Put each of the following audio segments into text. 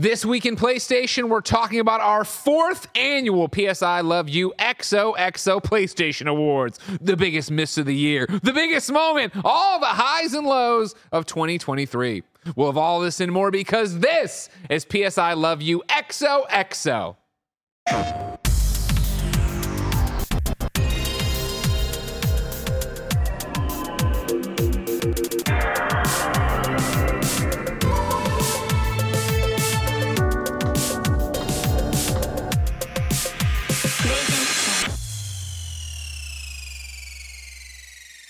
This week in PlayStation, we're talking about our fourth annual PS I Love You XOXO PlayStation Awards. The biggest miss of the year, the biggest moment, all the highs and lows of 2023. We'll have all this and more because this is PS I Love You XOXO.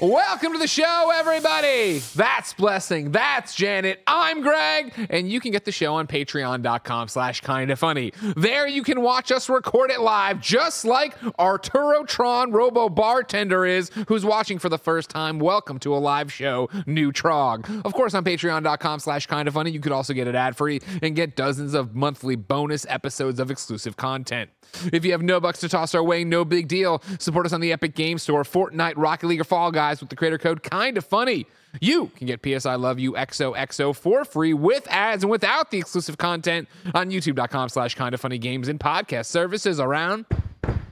Welcome to the show, everybody. That's Blessing. That's Janet. I'm Greg. And you can get the show on patreon.com slash kinda funny. There you can watch us record it live, just like Arturo Tron Robo Bartender is, who's watching for the first time. Welcome to a live show, New Trog. Of course, on patreon.com slash kinda funny, you could also get it ad-free and get dozens of monthly bonus episodes of exclusive content. If you have no bucks to toss our way, no big deal. Support us on the Epic Game Store, Fortnite, Rocket League, or Fall Guys with the creator code Kinda Funny. You can get PS I Love You XOXO for free with ads and without the exclusive content on youtube.com slash kinda funny games and podcast services around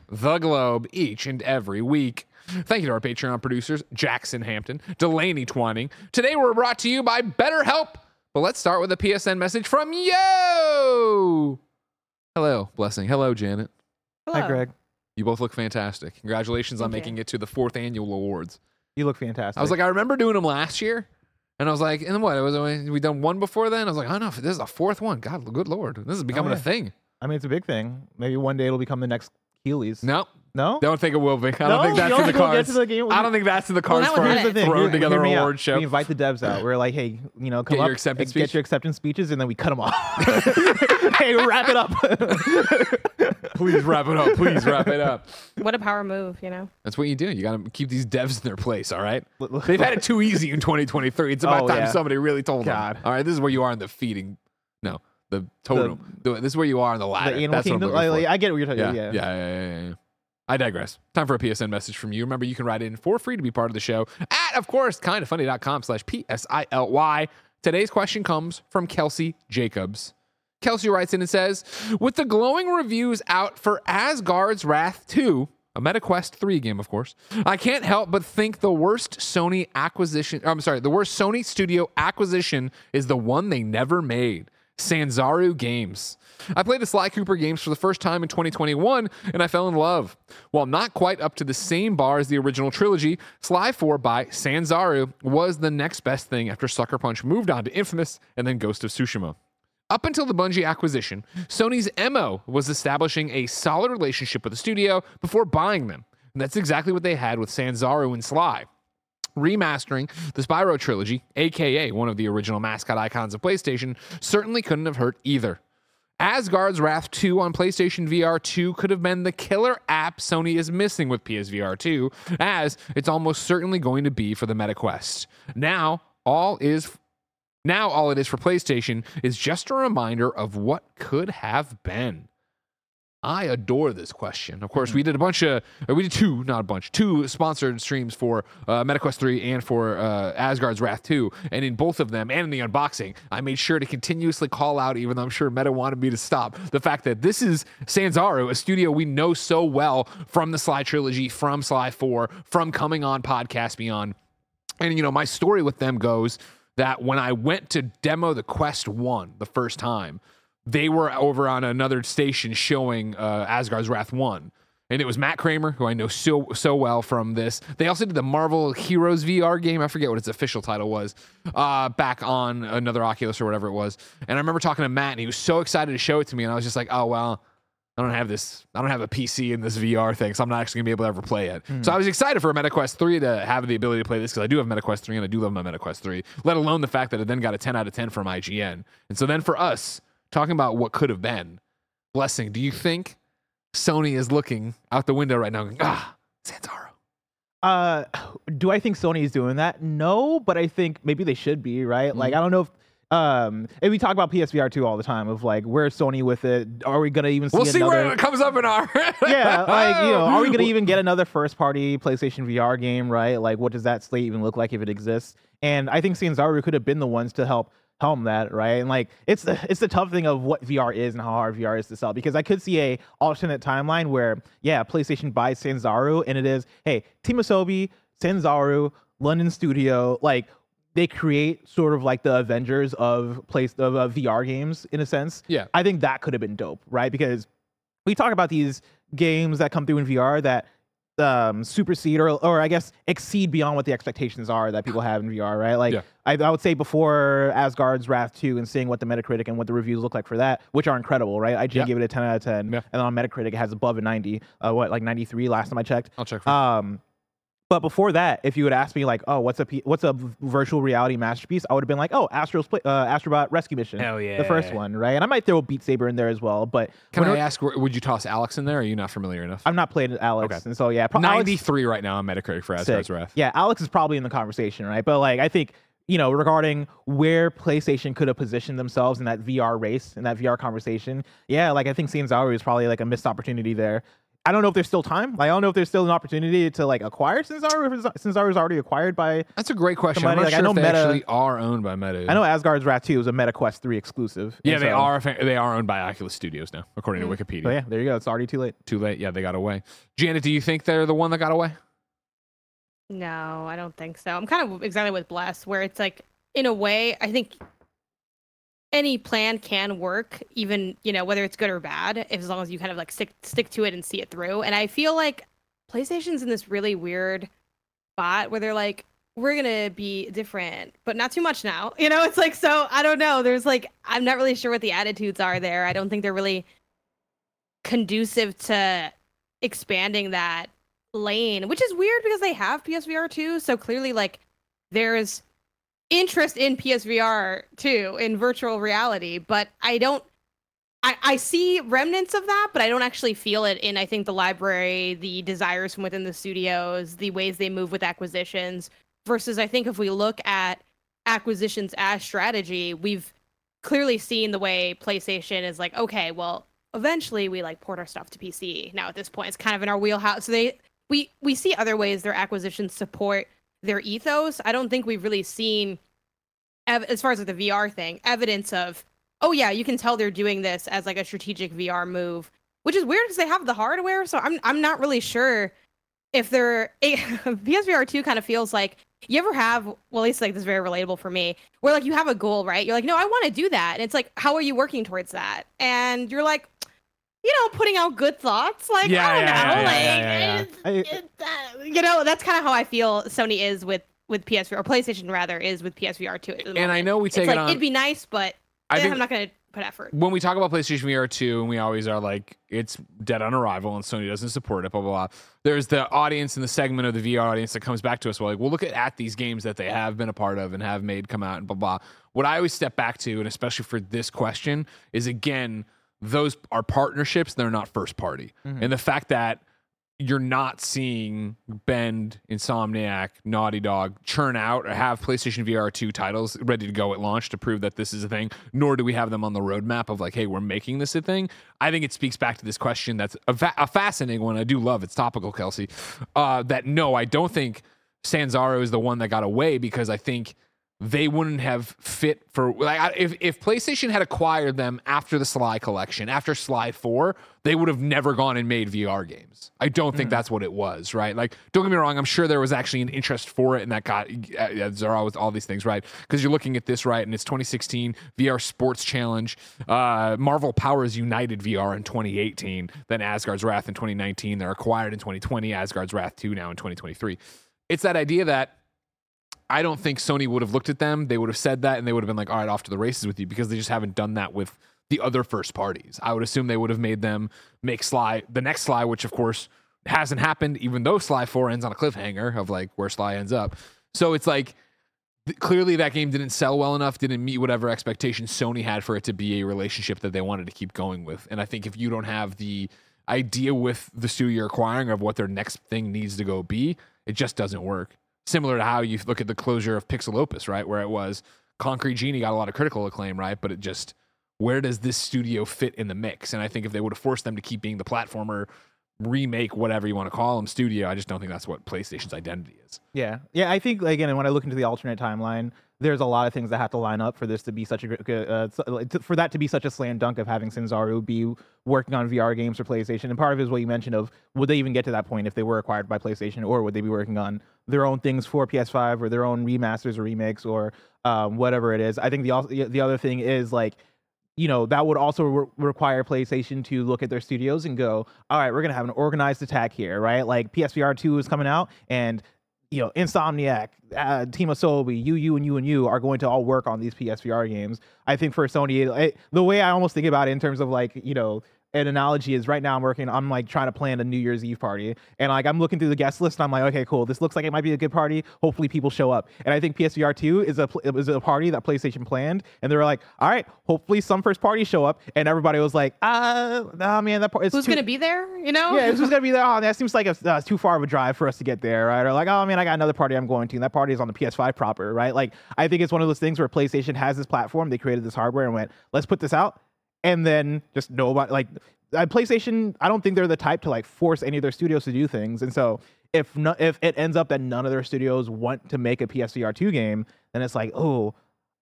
the globe each and every week. Thank you to our Patreon producers, Jackson Hampton, Delaney Twining. Today we're brought to you by BetterHelp. But let's start with a PSN message from Yo! Hello, Blessing. Hello, Janet. Hi, Greg. You both look fantastic. Congratulations on Thank making it to the fourth annual awards. You look fantastic. I was like, I remember doing them last year, and I was like, and then what? It was we done one before then. I was like, I don't no, this is a fourth one. God, good lord, this is becoming oh, yeah. a thing. I mean, it's a big thing. Maybe one day it'll become the next Heelys. No, No? don't think it will be. I don't No? think that's You in don't the think we'll get cards. to the game? I don't think that's in the cards not for with Here's Here's the thing. thrown Hear- together hear me out. award show. We invite the devs out. We're like, hey, you know, come Get your acceptance get speech? your acceptance speeches, and then we cut them off. hey, wrap it up. Please wrap it up. Please wrap it up. What a power move, you know? That's what you do. You got to keep these devs in their place. All right. They've had it too easy in 2023. It's about Oh, time yeah. somebody really told God. them. All right. This is where you are in the feeding. No, the totem. The- this is where you are in the the ladder. animal That's what I'm kingdom. looking Like, for. I get what you're talking yeah, about. yeah, yeah, yeah, yeah, yeah. I digress. Time for a PSN message from you. Remember, you can write in for free to be part of the show at, of course, kindafunny.com slash P-S-I-L-Y. Today's question comes from Kelsey Jacobs. Kelsey writes in and says, with the glowing reviews out for Asgard's Wrath 2, a MetaQuest 3 game, of course, I can't help but think the worst Sony acquisition, I'm sorry, the worst Sony studio acquisition is the one they never made. Sanzaru Games. I played the Sly Cooper games for the first time in 2021 and I fell in love. While not quite up to the same bar as the original trilogy, Sly 4 by Sanzaru was the next best thing after Sucker Punch moved on to Infamous and then Ghost of Tsushima. Up until the Bungie acquisition, Sony's MO was establishing a solid relationship with the studio before buying them. And that's exactly what they had with Sanzaru and Sly remastering the Spyro trilogy, aka one of the original mascot icons of PlayStation, certainly couldn't have hurt either. Asgard's Wrath 2 on PlayStation VR 2 could have been the killer app Sony is missing with PSVR 2, as it's almost certainly going to be for the MetaQuest. Now, all is now all it is for PlayStation is just a reminder of what could have been. I adore this question. Of course, we did a bunch of, uh, we did two, not a bunch, two sponsored streams for uh, MetaQuest 3 and for uh, Asgard's Wrath 2. And in both of them and in the unboxing, I made sure to continuously call out, even though I'm sure Meta wanted me to stop, the fact that this is Sanzaru, a studio we know so well from the Sly trilogy, from Sly 4, from coming on Podcast Beyond. And, you know, my story with them goes that when I went to demo the Quest 1 the first time, they were over on another station showing uh, Asgard's Wrath 1. And it was Matt Kramer, who I know so so well from this. They also did the Marvel Heroes VR game. I forget what its official title was. Uh, back on another Oculus or whatever it was. And I remember talking to Matt, and he was so excited to show it to me. And I was just like, oh well, I don't have this. I don't have a PC in this VR thing, so I'm not actually gonna be able to ever play it. So I was excited for a MetaQuest 3 to have the ability to play this because I do have MetaQuest 3 and I do love my MetaQuest 3. Let alone the fact that it then got a 10 out of 10 from IGN. And so then for us talking about what could have been. Blessing, do you think Sony is looking out the window right now going, ah, Sanzaru? Uh, do I think Sony is doing that? No, but I think maybe they should be, right? Like, Mm-hmm. I don't know if. Um, and we talk about PSVR 2 all the time of like, where's Sony with it? Are we gonna even see We'll see another? where it comes up in our. yeah, like you know, are we gonna even get another first party PlayStation VR game, right? Like, what does that slate even look like if it exists? And I think Sanzaru could have been the ones to help helm that, right? And like, it's the it's the tough thing of what VR is and how hard VR is to sell because I could see a alternate timeline where yeah, PlayStation buys Sanzaru and it is hey, Team Asobi, Sanzaru, London Studio, like they create sort of like the Avengers of place of uh, VR games in a sense. Yeah. I think that could have been dope, right? Because we talk about these games that come through in VR that um supersede or or I guess exceed beyond what the expectations are that people have in VR, right? Like Yeah. I, I would say before Asgard's Wrath 2 and seeing what the Metacritic and what the reviews look like for that, which are incredible, right? I just Yeah. gave it a 10 out of 10. Yeah. And on Metacritic it has above a 90. Uh what like 93 last time I checked. I'll check. Um, but before that, if you would ask me like, oh, what's a P- what's a v- virtual reality masterpiece, I would have been like, oh, Astro's Pla- uh, Astrobot Rescue Mission, Hell the first one, right? And I might throw Beat Saber in there as well, but Can when I ask, would you toss Alyx in there? Or are you not familiar enough? I'm not playing Alyx, Okay. and so yeah, pro- Alyx- 93 right now on Metacritic for Asgard's sick. Wrath. Yeah, Alyx is probably in the conversation, right? But like, I think you know, regarding where PlayStation could have positioned themselves in that VR race, in that VR conversation, yeah, like I think Sanzaru is probably like a missed opportunity there. I don't know if there's still time. Like, I don't know if there's still an opportunity to like acquire Sanzaru if Sanzaru is already acquired by That's a great question. Somebody- I'm not like, I sure know if they Meta- actually are owned by Meta. I know Asgard's Wrath 2 is a Meta Quest 3 exclusive. Yeah, they so- are. They are owned by Oculus Studios now, according to mm. Wikipedia. So yeah, there you go. It's already too late. Too late. Yeah, they got away. Janet, do you think they're the one that got away? No, I don't think so. I'm kind of exactly with Bless, where it's like, in a way, I think any plan can work, even you know whether it's good or bad, as long as you kind of like stick stick to it and see it through. And I feel like PlayStation's in this really weird spot where they're like, we're gonna be different, but not too much now. You know, it's like so. I don't know. There's like, I'm not really sure what the attitudes are there. I don't think they're really conducive to expanding that lane, which is weird because they have PSVR too So clearly, like, there's interest in PSVR too, in virtual reality, but I don't. I, I see remnants of that, but I don't actually feel it in I think the library, the desires from within the studios, the ways they move with acquisitions. Versus I think if we look at acquisitions as strategy, we've clearly seen the way PlayStation is like, okay, well, eventually we like port our stuff to PC. Now at this point, it's kind of in our wheelhouse. So they we we see other ways their acquisitions support their ethos. I don't think we've really seen, ev- as far as like the VR thing, evidence of, oh yeah, you can tell they're doing this as like a strategic VR move, which is weird because they have the hardware. So I'm I'm not really sure if they're eh, PSVR two kind of feels like you ever have well at least like this is very relatable for me where like you have a goal right you're like no i want to do that and it's like how are you working towards that and you're like you know putting out good thoughts like Yeah, i don't yeah, know yeah, like yeah, yeah, yeah. it's- it's, uh, you know that's kind of how i feel sony is with with psvr or playstation rather is with psvr 2 at the And I know we it's take like it on. it'd be nice but I eh, think i'm not gonna put effort when we talk about PlayStation VR 2, and we always are like, it's dead on arrival and Sony doesn't support it, blah, blah, blah. There's the audience and the segment of the VR audience that comes back to us. We're like, well, look at, at these games that they have been a part of and have made come out and blah, blah. What I always step back to, and especially for this question, is again, those are partnerships, they're not first party. And the fact that you're not seeing Bend, Insomniac, Naughty Dog churn out or have PlayStation VR 2 titles ready to go at launch to prove that this is a thing, nor do we have them on the roadmap of like, hey, we're making this a thing. I think it speaks back to this question that's a, fa- a fascinating one. I do love it's topical, Kelsey. Uh, that no, I don't think Sanzaru is the one that got away because I think they wouldn't have fit for like if if PlayStation had acquired them after the Sly collection, after Sly 4, they would have never gone and made VR games. I don't think that's what it was, right? Like don't get me wrong, I'm sure there was actually an interest for it and that got uh, as there are with all these things, right? Because you're looking at this right and it's 2016 VR Sports Challenge, uh Marvel Powers United VR in 2018, then Asgard's Wrath in 2019, they're acquired in 2020, Asgard's Wrath 2 now in 2023. It's that idea that I don't think Sony would have looked at them. They would have said that and they would have been like, all right, off to the races with you because they just haven't done that with the other first parties. I would assume they would have made them make Sly, the next Sly, which of course hasn't happened, even though Sly 4 ends on a cliffhanger of like where Sly ends up. So it's like th- clearly that game didn't sell well enough, didn't meet whatever expectations Sony had for it to be a relationship that they wanted to keep going with. And I think if you don't have the idea with the studio you're acquiring of what their next thing needs to go be, it just doesn't work. Similar to how you look at the closure of Pixelopus, right? Where it was Concrete Genie got a lot of critical acclaim, right? But it just where does this studio fit in the mix? And I think if they would have forced them to keep being the platformer remake, whatever you want to call them, studio, I just don't think that's what PlayStation's identity is. Yeah, yeah. I think again, when I look into the alternate timeline, there's a lot of things that have to line up for this to be such a uh, for that to be such a slam dunk of having Sanzaru be working on VR games for PlayStation. And part of it is what you mentioned of would they even get to that point if they were acquired by PlayStation, or would they be working on their own things for PS5 or their own remasters or remakes or um, whatever it is. I think the the other thing is like you know that would also re- require PlayStation to look at their studios and go, all right, we're gonna have an organized attack here, right? Like PSVR two is coming out, and you know Insomniac, uh, Team Asobi, you, you, and you and you are going to all work on these PSVR games. I think for Sony, it, the way I almost think about it in terms of like you know an analogy is right now I'm working, I'm like trying to plan a New Year's Eve party, and like I'm looking through the guest list, and I'm like, okay, cool, this looks like it might be a good party. Hopefully, people show up, and I think PSVR two is a is a party that PlayStation planned, and they were like, all right, hopefully some first parties show up, and everybody was like, uh, nah, man, that part is Who's too- gonna be there? You know? yeah, this was gonna be there. Oh, that seems like a, uh, too far of a drive for us to get there, right? Or like, oh man, I got another party I'm going to. And that party is on the PS5 proper, right? Like, I think it's one of those things where PlayStation has this platform, they created this hardware and went, let's put this out, and then just nobody like uh, PlayStation. I don't think they're the type to like force any of their studios to do things, and so if no, if it ends up that none of their studios want to make a PSVR two game, then it's like, oh,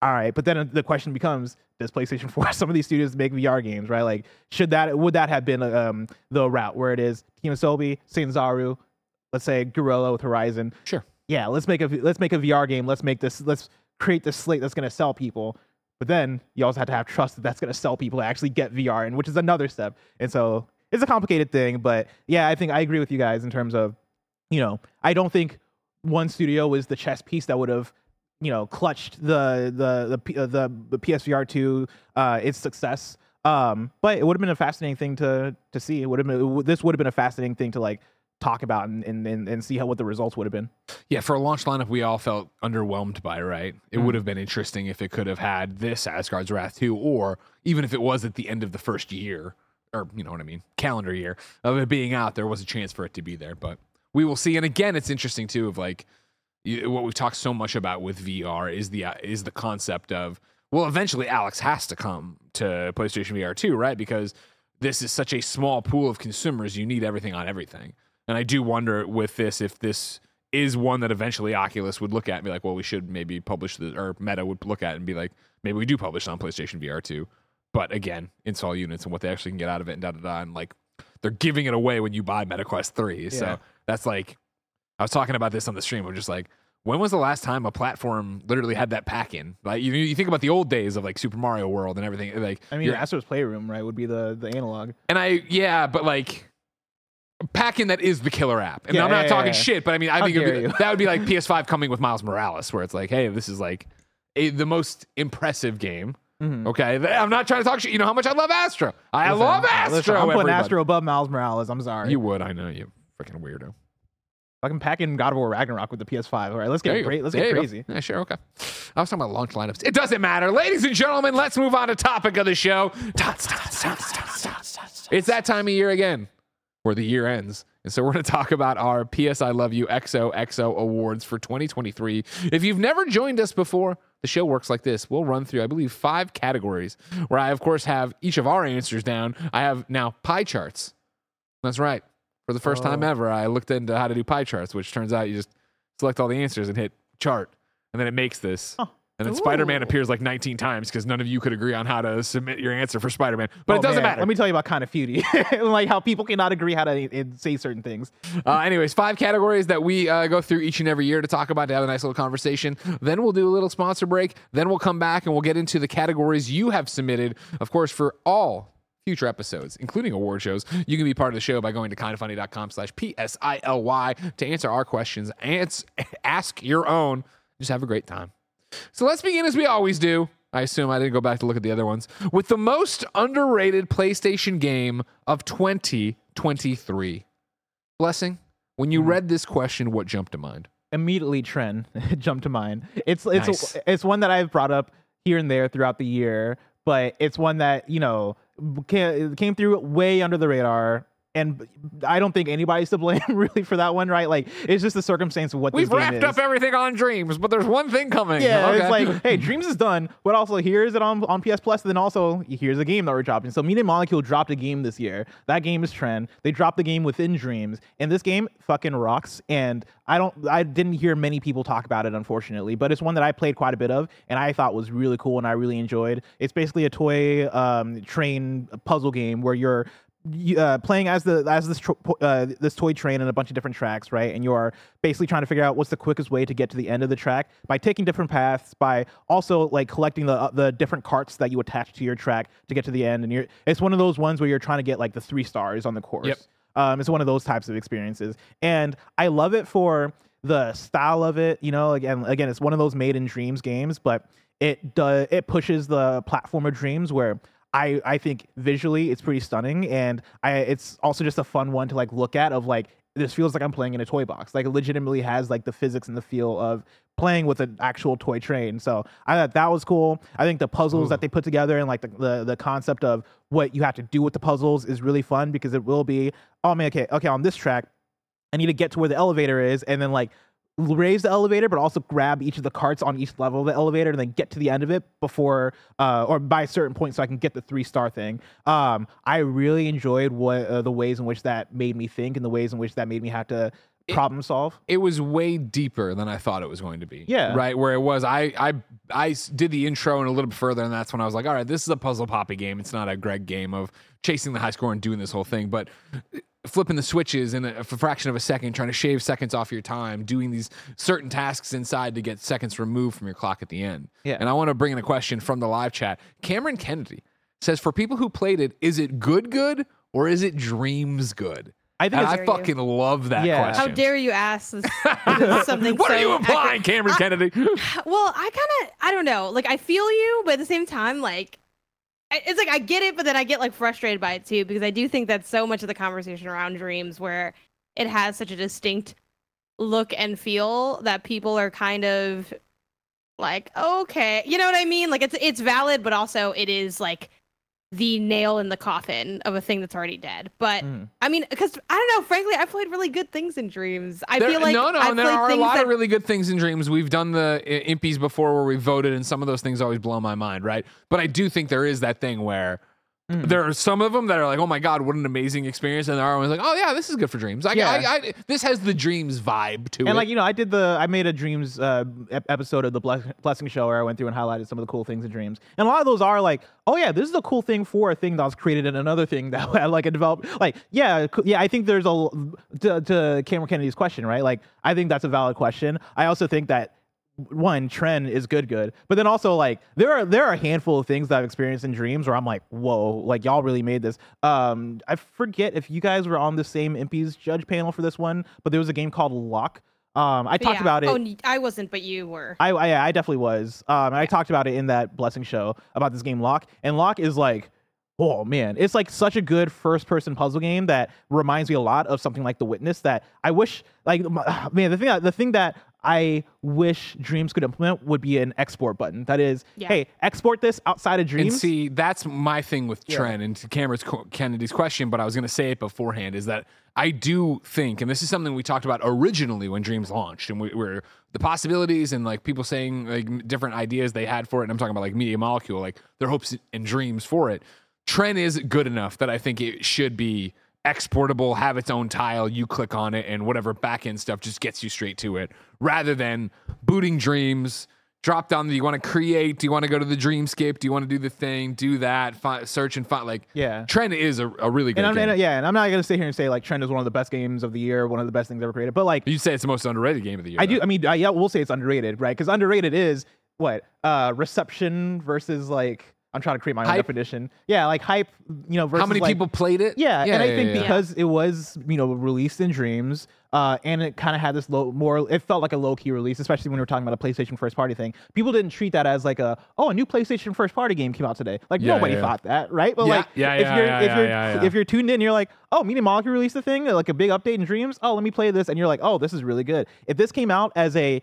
all right. But then the question becomes, does PlayStation force some of these studios to make VR games, right? Like, should that would that have been um, the route where it is Team Asobi, Sanzaru, let's say Guerrilla with Horizon? Sure. Yeah, let's make a let's make a VR game. Let's make this. Let's create this slate that's going to sell people. But then you also have to have trust that that's going to sell people to actually get VR, and which is another step. And so it's a complicated thing. But yeah, I think I agree with you guys in terms of, you know, I don't think one studio was the chess piece that would have you know clutched the the the the, the PSVR two uh, its success. Um, but it would have been a fascinating thing to to see. It would have been this would have been a fascinating thing to like talk about and and, and, see how what the results would have been. Yeah, for a launch lineup, we all felt underwhelmed by, right? It Mm. would have been interesting if it could have had this Asgard's Wrath 2, or even if it was at the end of the first year, or you know what I mean, calendar year of it being out, there was a chance for it to be there. But we will see. And again, it's interesting too of like you, what we've talked so much about with VR is the is the concept of well, eventually Alyx has to come to PlayStation VR 2, right? Because this is such a small pool of consumers, you need everything on everything. And I do wonder with this if this is one that eventually Oculus would look at and be like, well, we should maybe publish the or Meta would look at and be like, maybe we do publish on PlayStation VR 2. But again, install units and what they actually can get out of it and da da da. And like they're giving it away when you buy MetaQuest 3. Yeah. So that's like I was talking about this on the stream. I'm just like, when was the last time a platform literally had that pack in? Like you, you think about the old days of like Super Mario World and everything. Like I mean, Astro's Playroom, right, would be the the analog. and I yeah, but like pack in that is the killer app. And Yeah, I'm not yeah, talking yeah. shit, but I mean I think be, that would be like PS5 coming with Miles Morales, where it's like, hey, this is like a, the most impressive game. Mhm. Okay, I'm not trying to talk shit. You know how much I love Astro. I Listen, love Astro. listen, I'm putting everybody. Astro above Miles Morales. I'm sorry. You would, I know you, freaking weirdo. fucking pack in God of War Ragnarok with the PS5. All right, let's get great. Let's There get you go. crazy. Yeah, sure. Okay. I was talking about launch lineups. It doesn't matter. Ladies and gentlemen, let's move on to topic of the show. It's that time of year again where the year ends. And so we're going to talk about our PS I Love You XOXO awards for 2023. If you've never joined us before, the show works like this. We'll run through, I believe, five categories where I, of course, have each of our answers down. I have now pie charts. That's right. For the first time Oh. ever, I looked into how to do pie charts, which turns out you just select all the answers and hit chart, and then it makes this. Huh. And then Spider Man appears like 19 times because none of you could agree on how to submit your answer for Spider Man. But Oh, it doesn't man, matter. Let me tell you about kind of feudy, like how people cannot agree how to uh, say certain things. Uh, anyways, five categories that we uh, go through each and every year to talk about to have a nice little conversation. Then we'll do a little sponsor break. Then we'll come back and we'll get into the categories you have submitted, of course, for all future episodes, including award shows. You can be part of the show by going to kindafunny.com slash P-S-I-L-Y to answer our questions, ans- ask your own. Just have a great time. So let's begin as we always do. I assume I didn't go back to look at the other ones. With the most underrated PlayStation game of 2023. Blessing, when you mm-hmm. read this question, what jumped to mind? immediately Tren jumped to mind. It's it's Nice. it's one that I've brought up here and there throughout the year, but it's one that you know came, came through way under the radar. And I don't think anybody's to blame really for that one, right? Like it's just the circumstance of what We've wrapped is. up everything on Dreams, but there's one thing coming. Yeah, Okay. it's like, hey, Dreams is done, but also here's it on, on PS Plus, and then also here's a game that we're dropping. So Media Molecule dropped a game this year. That game is Tren. They dropped the game within Dreams, and this game fucking rocks. And I don't, I didn't hear many people talk about it, unfortunately, but it's one that I played quite a bit of, and I thought was really cool, and I really enjoyed. It's basically a toy um, train puzzle game where you're you, uh, playing as the as this tro- uh, this toy train in a bunch of different tracks, right? And you are basically trying to figure out what's the quickest way to get to the end of the track by taking different paths, by also like collecting the uh, the different carts that you attach to your track to get to the end. And you're it's one of those ones where you're trying to get like the three stars on the course. Yep. Um, it's one of those types of experiences, and I love it for the style of it. You know, again, again, it's one of those made in dreams games, but it does it pushes the platformer dreams where I I think visually it's pretty stunning, and I it's also just a fun one to like look at. Of like this feels like I'm playing in a toy box. Like it legitimately has like the physics and the feel of playing with an actual toy train. So I thought that was cool. I think the puzzles that they put together and like the, the the concept of what you have to do with the puzzles is really fun because it will be oh man okay okay on this track I need to get to where the elevator is and then like raise the elevator but also grab each of the carts on each level of the elevator and then get to the end of it before uh, or by a certain point so I can get the three star thing. Um, I really enjoyed what uh, the ways in which that made me think and the ways in which that made me have to problem solve. it was way deeper than I thought it was going to be. Yeah. Right. Where it was, I I I did the intro and a little bit further, and that's when I was like, all right, this is a puzzle poppy game. It's not a Greg game of chasing the high score and doing this whole thing, but flipping the switches in a, a fraction of a second, trying to shave seconds off your time, doing these certain tasks inside to get seconds removed from your clock at the end. Yeah. And I want to bring in a question from the live chat. Cameron Kennedy says, for people who played it, is it good, good, or is it dreams good? I think I Dare you. fucking love that Yeah. question. How dare you ask this, this something What so are you accurate. implying, Cameron Kennedy? Well, I kind of I don't know. Like I feel you, but at the same time, like I- it's like I get it, but then I get like frustrated by it too because I do think that so much of the conversation around dreams where it has such a distinct look and feel that people are kind of like okay, you know what I mean? Like it's it's valid, but also it is like the nail in the coffin of a thing that's already dead. But Mm. I mean, because I don't know. Frankly, I've played really good things in dreams. I There- feel like no, no, I've there are a lot that of really good things in dreams. We've done the impies before where we voted, and some of those things always blow my mind, right? But I do think there is that thing where Mm. there are some of them that are like, oh my god, what an amazing experience, and there are ones like, oh yeah, this is good for dreams. I, Yeah. I, I, this has the dreams vibe to it. And like you know, I did the I made a dreams uh, ep- episode of the Bless- blessing show where I went through and highlighted some of the cool things in dreams, and a lot of those are like, oh yeah, this is a cool thing for a thing that was created in another thing that had like a developed like yeah yeah I think there's a to, to Cameron Kennedy's question right like I think that's a valid question. I also think that one Tren is good good but then also like there are there are a handful of things that i've experienced in dreams where i'm like whoa like y'all really made this um i forget if you guys were on the same impies judge panel for this one but there was a game called lock um i talked Yeah. about it Oh, I wasn't, but you were. I, I I definitely was. Um, and I talked about it in that blessing show about this game Lock. And Lock is like, oh man, it's like such a good first person puzzle game that reminds me a lot of something like The Witness. That I wish, like, man, the thing that the thing that I wish Dreams could implement would be an export button. That is, Yeah. hey, export this outside of Dreams. And see, that's my thing with Yeah. Tren and to Cameron's Kennedy's question, but I was going to say it beforehand is that I do think, and this is something we talked about originally when Dreams launched, and we were the possibilities and like people saying like different ideas they had for it. And I'm talking about like Media Molecule, like their hopes and dreams for it. Tren is good enough that I think it should be exportable, have its own tile. You click on it, and whatever backend stuff just gets you straight to it, rather than booting Dreams. Drop down. Do you want to create? Do you want to go to the Dreamscape? Do you want to do the thing? Do that. Find, search and find. Like, Yeah. Tren is a, a really good and game. and, yeah, and I'm not gonna sit here and say like Tren is one of the best games of the year, one of the best things ever created. But like, You'd say it's the most underrated game of the year. I though. do. I mean, I, yeah, we'll say it's underrated, right? Because underrated is what uh reception versus like I'm trying to create my own Hype? definition. Yeah, like hype. You know, versus How many like, people played it? Yeah, and I think yeah. because it was you know released in Dreams, uh, and it kind of had this low more. It felt like a low key release, especially when we were talking about a PlayStation first party thing. People didn't treat that as like a oh a new PlayStation first party game came out today. Like Yeah, nobody yeah, yeah. thought that, right? But Yeah, like yeah, if yeah, you're yeah, if yeah, you're yeah, yeah. if you're tuned in, you're like oh Media Molecule released a thing like a big update in Dreams. Oh let me play this, and you're like oh this is really good. If this came out as a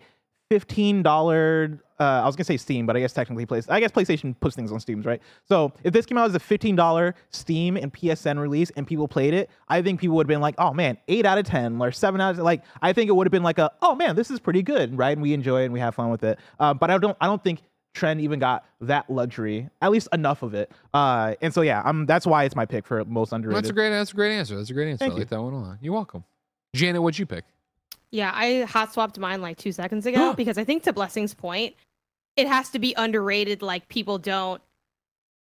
fifteen dollar. Uh, I was gonna say Steam, but I guess technically plays. I guess PlayStation puts things on Steam's, right? So if this came out as a fifteen dollar Steam and PSN release, and people played it, I think people would have been like, "Oh man, eight out of ten or seven out of like." I think it would have been like a, "Oh man, this is pretty good," right? And we enjoy it and we have fun with it. Uh, but I don't. I don't think Tren even got that luxury, at least enough of it. Uh, and so yeah, I'm. That's why it's my pick for most underrated. That's a great. That's a great answer. That's a great answer. Thank I you. like that one a lot. You're welcome. Janet, what'd you pick? Yeah, I hot swapped mine like two seconds ago because I think to Blessing's point, it has to be underrated. Like people don't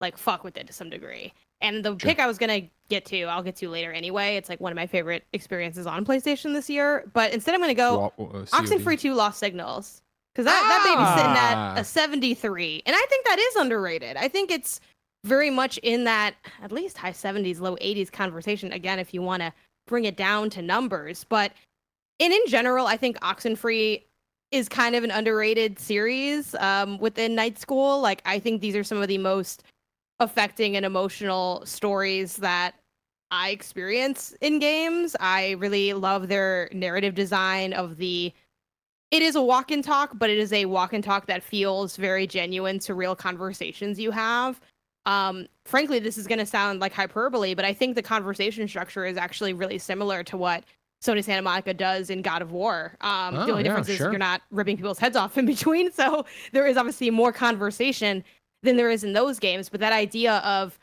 like fuck with it to some degree. And the Sure. pick I was gonna get to, I'll get to later anyway. It's like one of my favorite experiences on PlayStation this year. But instead, I'm gonna go Wa- uh, Oxenfree 2 Lost Signals. Because that, that baby's sitting Ah. at a 73. And I think that is underrated. I think it's very much in that at least high 70s, low 80s conversation. Again, if you want to bring it down to numbers. But and in general, I think Oxenfree is kind of an underrated series um, within Night School. Like, I think these are some of the most affecting and emotional stories that I experience in games. I really love their narrative design of the. It is a walk and talk, but it is a walk and talk that feels very genuine to real conversations you have. Um, frankly, this is going to sound like hyperbole, but I think the conversation structure is actually really similar to what Sony Santa Monica does in God of War. Um, Oh, the only yeah, difference is sure. you're not ripping people's heads off in between, so there is obviously more conversation than there is in those games. But that idea of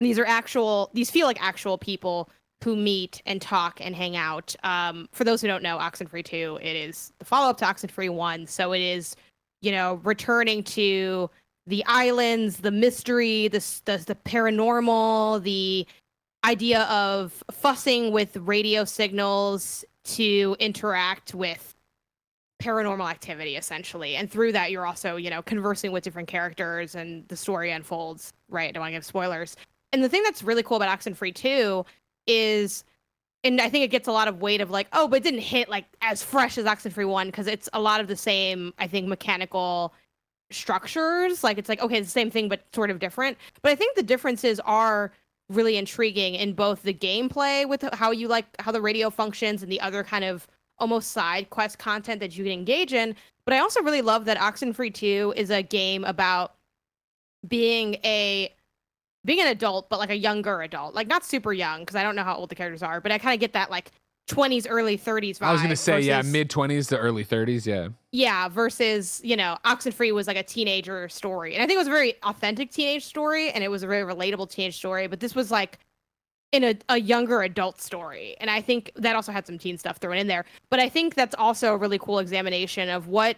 these are actual, these feel like actual people who meet and talk and hang out. Um, for those who don't know, Oxenfree 2, it is the follow up to Oxenfree 1. So it is, you know, returning to the islands, the mystery, the, the, the paranormal, the idea of fussing with radio signals to interact with paranormal activity essentially and through that you're also you know conversing with different characters and the story unfolds right don't want to give spoilers and the thing that's really cool about Oxenfree 2 is and I think it gets a lot of weight of like, oh, but it didn't hit like as fresh as Oxenfree 1 because it's a lot of the same, I think, mechanical structures. Like it's like, okay, it's the same thing, but sort of different. But I think the differences are really intriguing in both the gameplay with how you like how the radio functions and the other kind of almost side quest content that you can engage in. But I also really love that Oxenfree 2 is a game about being a being an adult, but like a younger adult, like not super young, because I don't know how old the characters are, but I kind of get that like 20s, early 30s vibe. I was gonna say yeah, mid twenties to early thirties. Yeah. yeah, versus, you know, Oxenfree was like a teenager story. And I think it was a very authentic teenage story and it was a very relatable teenage story, but this was like in a, a younger adult story. And I think that also had some teen stuff thrown in there. But I think that's also a really cool examination of what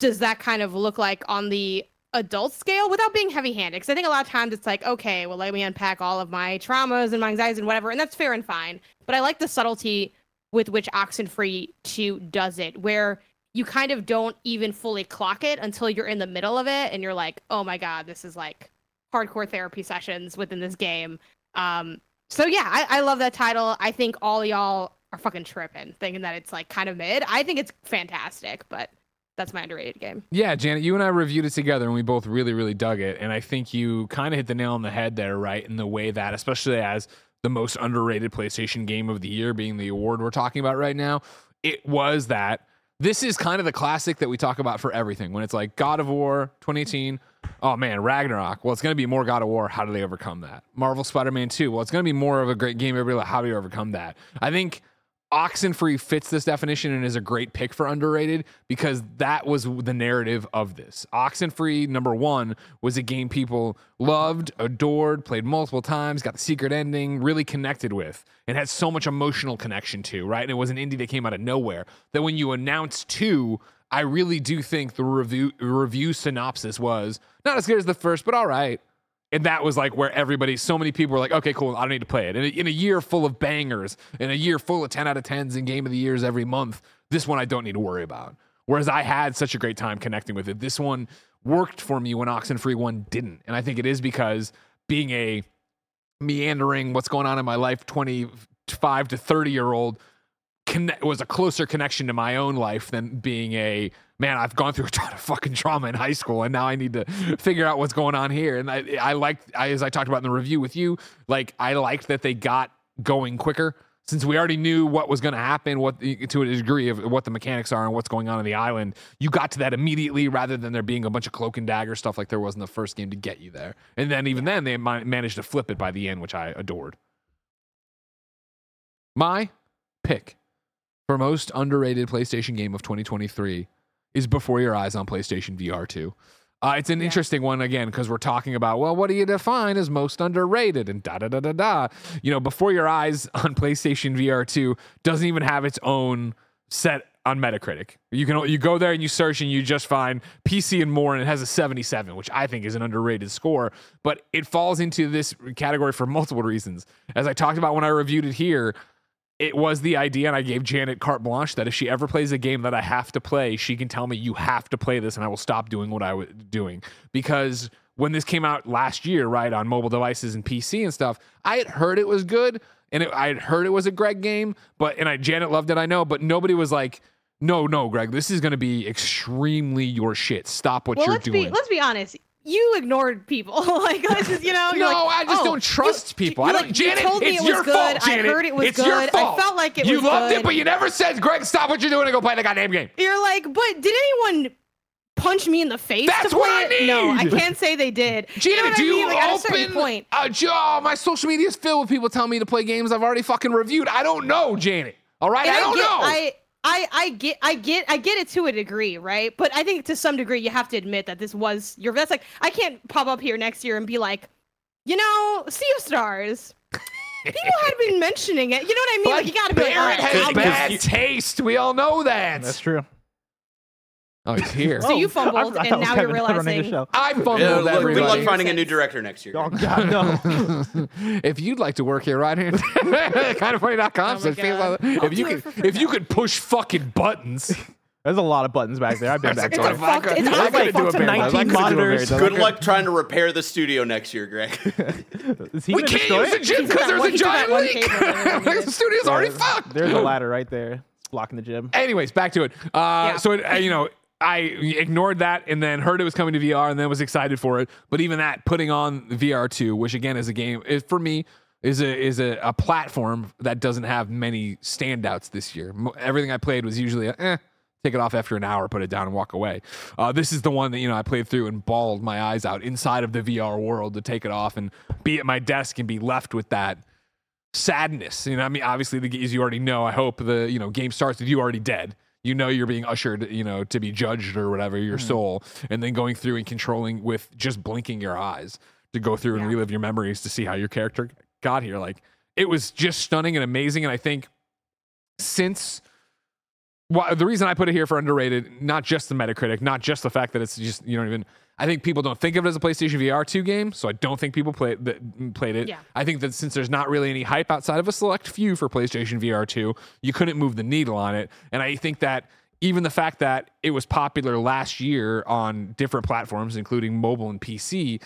does that kind of look like on the adult scale without being heavy handed. Because I think a lot of times it's like, okay, well, let me unpack all of my traumas and my anxieties and whatever. And that's fair and fine. But I like the subtlety with which Oxenfree 2 does it, where you kind of don't even fully clock it until you're in the middle of it and you're like, oh my God, this is like hardcore therapy sessions within this game. Um, so yeah, I, I love that title. I think all y'all are fucking tripping, thinking that it's like kind of mid. I think it's fantastic, but that's my underrated game. Yeah, Janet, you and I reviewed it together and we both really, really dug it. And I think you kind of hit the nail on the head there, right? In the way that, especially as the most underrated PlayStation game of the year being the award we're talking about right now, it was that this is kind of the classic that we talk about for everything. When it's like God of War 2018, oh man, Ragnarok. Well, it's going to be more God of War. How do they overcome that? Marvel Spider Man 2. Well, it's going to be more of a great game. Everybody, like, how do you overcome that? I think Oxenfree fits this definition and is a great pick for underrated because that was the narrative of this. Oxenfree, number one, was a game people loved, adored, played multiple times, got the secret ending, really connected with, and had so much emotional connection to, right? And it was an indie that came out of nowhere. That when you announced two, I really do think the review review synopsis was not as good as the first, but all right. And that was like where everybody, so many people were like, okay, cool, I don't need to play it. In a, in a year full of bangers, in a year full of 10 out of 10s and game of the years every month, this one I don't need to worry about. Whereas I had such a great time connecting with it. This one worked for me when Oxenfree 1 didn't. And I think it is because being a meandering, what's going on in my life, 25 to 30 year old, connect, was a closer connection to my own life than being a man. I've gone through a ton of fucking trauma in high school, and now I need to figure out what's going on here. And I, I liked, I, as I talked about in the review with you, like I liked that they got going quicker since we already knew what was going to happen, what to a degree of what the mechanics are and what's going on in the island, you got to that immediately rather than there being a bunch of cloak and dagger stuff like there was in the first game to get you there. And then even then, they managed to flip it by the end, which I adored. My pick for most underrated PlayStation game of 2023 is Before Your Eyes on PlayStation VR 2. Uh, it's an Yeah. interesting one again because we're talking about well, what do you define as most underrated and da da da da da. You know, Before Your Eyes on PlayStation VR 2 doesn't even have its own set on Metacritic. You can you go there and you search and you just find PC and more and it has a 77, which I think is an underrated score, but it falls into this category for multiple reasons. As I talked about when I reviewed it here, it was the idea, and I gave Janet carte blanche that if she ever plays a game that I have to play, she can tell me you have to play this, and I will stop doing what I was doing. Because when this came out last year, right on mobile devices and PC and stuff, I had heard it was good, and it, I had heard it was a Greg game, but and I Janet loved it, I know, but nobody was like, no, no, Greg, this is going to be extremely your shit. Stop what well, you're let's doing. be let's be honest. You ignored people. like let's just you know. No, like, I just "Oh, don't trust you- people. you I don't. like- Janet, you told me it's it was your good. fault. Janet. I heard it was it's good. Your fault. I felt like it was good. you was loved good. it, but you never said, "Greg, stop what you're doing and go play the goddamn game." You're like, but did anyone punch me in the face That's to play what I it? No, I can't say they did. Janet, you know do I mean? you Like, at a certain open? point. Uh, oh, my social media is filled with people telling me to play games I've already fucking reviewed. I don't know, Janet. All right, And I don't get, know. I, I, I get, I get, I get it to a degree, right? But I think to some degree you have to admit that this was your. That's like I can't pop up here next year and be like, you know, Sea of Stars. People had been mentioning it. You know what I mean? but like you gotta be like, Barrett all right, has bad you- taste. We all know that. That's true. Oh, he's here. So you fumbled, I thought and now you're running the realizing- show. I fumbled Yeah, look, good luck finding a new director next year. Oh God, no. if you'd like to work here, right here, kindafunny.com. Oh my says if you could, if you could push fucking buttons, There's a lot of buttons back there. I've been back It's there. a fucked- it's I honestly couldn't do a to Bear 19 couldn't do a Bear monitors. Buzz. Good luck trying to repair the studio next year, Greg. We can't use the gym because there's one- a giant one leak. cable that we the studio's already There's- fucked. There's a ladder right there. Blocking the gym. Anyways, back to it. Uh, Yeah. So, it, uh, you know, I ignored that and then heard it was coming to VR and then was excited for it. But even that, putting on VR two, which again is a game is for me is a is a, a platform that doesn't have many standouts this year. Everything I played was usually a, eh. Take it off after an hour, put it down, and walk away. Uh, this is the one that you know I played through and bawled my eyes out inside of the VR world to take it off and be at my desk and be left with that sadness. You know, I mean, obviously, the, as you already know, I hope the you know game starts with you already dead. You know, you're being ushered, you know, to be judged or whatever your mm-hmm. soul, and then going through and controlling with just blinking your eyes to go through and Yeah. relive your memories to see how your character got here. Like it was just stunning and amazing, and I think since. Well, the reason I put it here for underrated, not just the Metacritic, not just the fact that it's just you don't even. I think people don't think of it as a PlayStation VR two game, so I don't think people play that played it. Yeah. I think that since there's not really any hype outside of a select few for PlayStation VR 2, you couldn't move the needle on it. And I think that even the fact that it was popular last year on different platforms, including mobile and PC,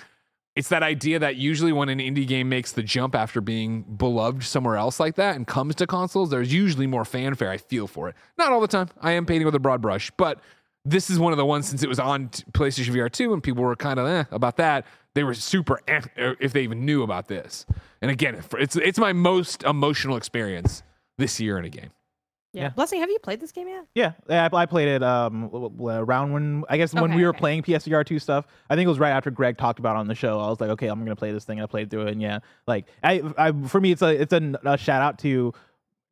it's that idea that usually when an indie game makes the jump after being beloved somewhere else like that and comes to consoles, there's usually more fanfare. I feel for it. Not all the time. I am painting with a broad brush, but this is one of the ones since it was on PlayStation VR 2 and people were kind of eh about that. They were super eh, if they even knew about this. And again, it's it's my most emotional experience this year in a game. Yeah. Yeah. Blessing, have you played this game yet? Yeah, yeah, I I played it um w- w- around when I guess when Okay, we were okay. playing PSVR two stuff. I think it was right after Greg talked about it on the show. I was like, okay, I'm gonna play this thing. I played through it, and yeah, like I, I for me, it's a it's a shout out to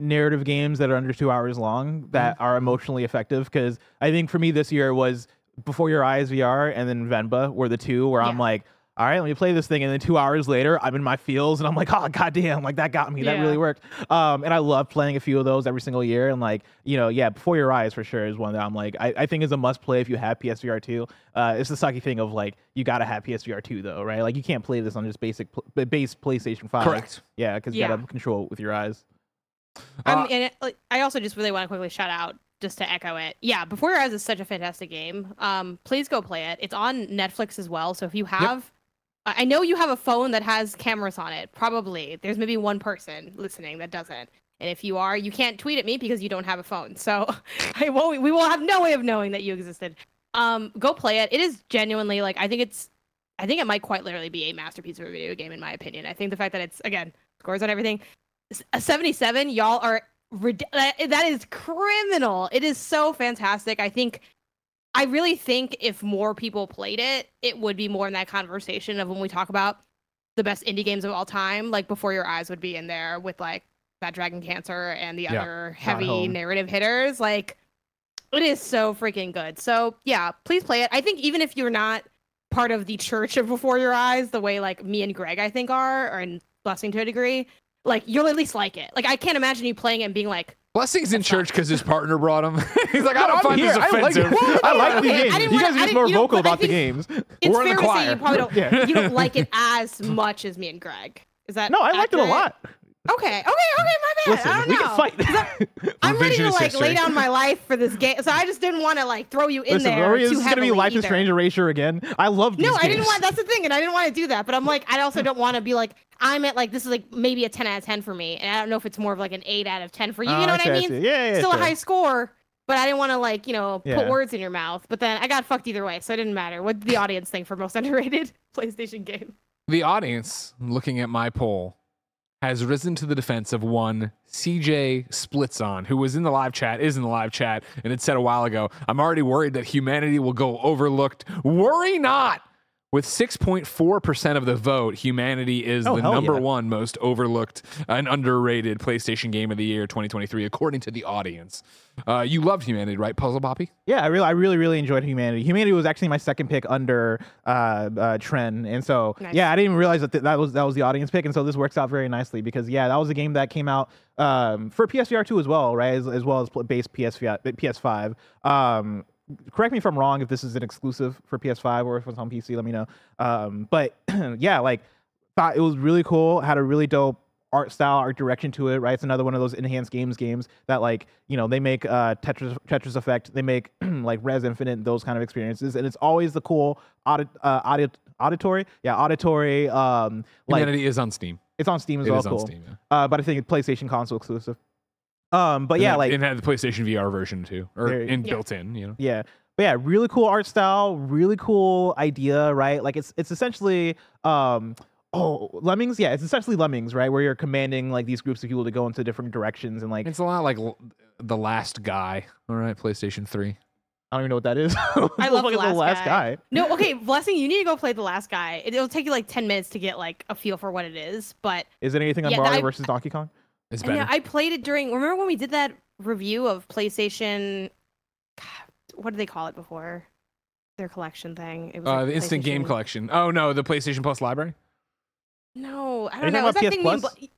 narrative games that are under two hours long that Mm-hmm. are emotionally effective. Because I think for me this year was Before Your Eyes VR and then Venba were the two where I'm like. All right, let me play this thing, and then two hours later, I'm in my feels, and I'm like, "Oh goddamn!" Like that got me. That really worked. Um, and I love playing a few of those every single year. And like, you know, yeah, Before Your Eyes for sure is one that I'm like, I, I think is a must play if you have PSVR two. Uh, it's the sucky thing of like, you gotta have PSVR two though, right? Like, you can't play this on just basic pl- base PlayStation five. Correct. Yeah, because you Yeah. gotta control it with your eyes. Uh, Um, and it, like, I also just really want to quickly shout out just to echo it. Yeah, Before Your Eyes is such a fantastic game. Um, please go play it. It's on Netflix as well. So if you have, I I know you have a phone that has cameras on it. Probably there's maybe one person listening that doesn't. And if you are, you can't tweet at me because you don't have a phone. So I won't. We will have no way of knowing that you existed. Um, go play it. It is genuinely like I think it's. I think it might quite literally be a masterpiece of a video game in my opinion. I think the fact that it's again scores on everything. A uh, 77, y'all are that uh, that is criminal. It is so fantastic. I think I really think if more people played it, it would be more in that conversation of when we talk about the best indie games of all time, like Before Your Eyes would be in there with like that Dragon Cancer and the Yeah. other heavy narrative hitters. Like it is so freaking good. So yeah, please play it. I think even if you're not part of the church of Before Your Eyes, the way like me and Greg I think are, or in blessing to a degree, like you'll at least like it. Like I can't imagine you playing it and being like, Blessings in church because his partner brought him. He's like, I don't I'm find here. this offensive. I like these I games. didn't You guys are just more vocal about the games. it's We're in fair the to say you probably don't Yeah. you don't like it as much as me and Greg. Is that No, I liked it a lot. Okay, okay, okay, my bad. Listen, I don't we know. can fight. I'm ready to like history. lay down my life for this game, so I just didn't want to like throw you in Listen, there are we, too is this gonna be heavily Life is. Strange Erasure again? I love these No, I didn't want. That's the thing, and I didn't want to do that. But I'm like, I also don't want to be like, I'm at like this is like maybe a 10 out of 10 for me, and I don't know if it's more of like an 8 out of 10 for you. Oh, you know I what I I mean? see. Yeah, yeah, Still sure. a high score, but I didn't want to like you know Yeah. put words in your mouth. But then I got fucked either way, so it didn't matter. What did the audience think for most underrated PlayStation game? The audience, looking at my poll, has risen to the defense of one CJ Splitzon, who was in the live chat, is in the live chat, and had said a while ago, I'm already worried that humanity will go overlooked. Worry not! With 6.4% of the vote, Humanity is Oh, the number yeah. one most overlooked and underrated PlayStation game of the year 2023, according to the audience. Uh, you loved Humanity, right, Puzzle Poppy? Yeah, I really, I really, really enjoyed Humanity. Humanity was actually my second pick under uh, uh, Tren, and so Nice. yeah, I didn't even realize that th- that was that was the audience pick, and so this works out very nicely because yeah, that was a game that came out um, for PSVR two as well, right, as, as well as pl- base PSVR, PS5. Um, correct me if I'm wrong if this is an exclusive for PS5 or if it's on PC. Let me know. Um, but yeah, like thought it was really cool. Had a really dope art style, art direction to it. Right, it's another one of those Enhance games games that like you know they make uh, Tetris Tetris Effect, they make like Rez Infinite, those kind of experiences, and it's always the cool audit uh, audit auditory, yeah, auditory. Um, like Humanity is on Steam. it's on Steam as It well. is on Cool, Steam. Yeah. uh, but I think it's PlayStation console exclusive. Um, but And yeah, it- like it had the PlayStation VR version too, or There- in Yeah. built in. You know, Yeah. But yeah, really cool art style, really cool idea, right? Like it's it's essentially um oh lemmings, yeah, it's essentially lemmings, right? Where you're commanding like these groups of people to go into different directions and like it's a lot like l- the last guy. All right, PlayStation Three. I don't even know what that is. I love What the the last, guy. guy. No, okay, blessing. You need to go play the last guy. It, will take you like 10 minutes to get like a feel for what it is, but Is it anything on Yeah, Mario I- versus Donkey Kong? It's And better. yeah, I played it during. Remember when we did that review of PlayStation? God, what did they call it before? Their collection thing. It was uh, like the instant game collection. Oh no, the PlayStation Plus library. No, I don't talking know. Is that PS thing Plus? named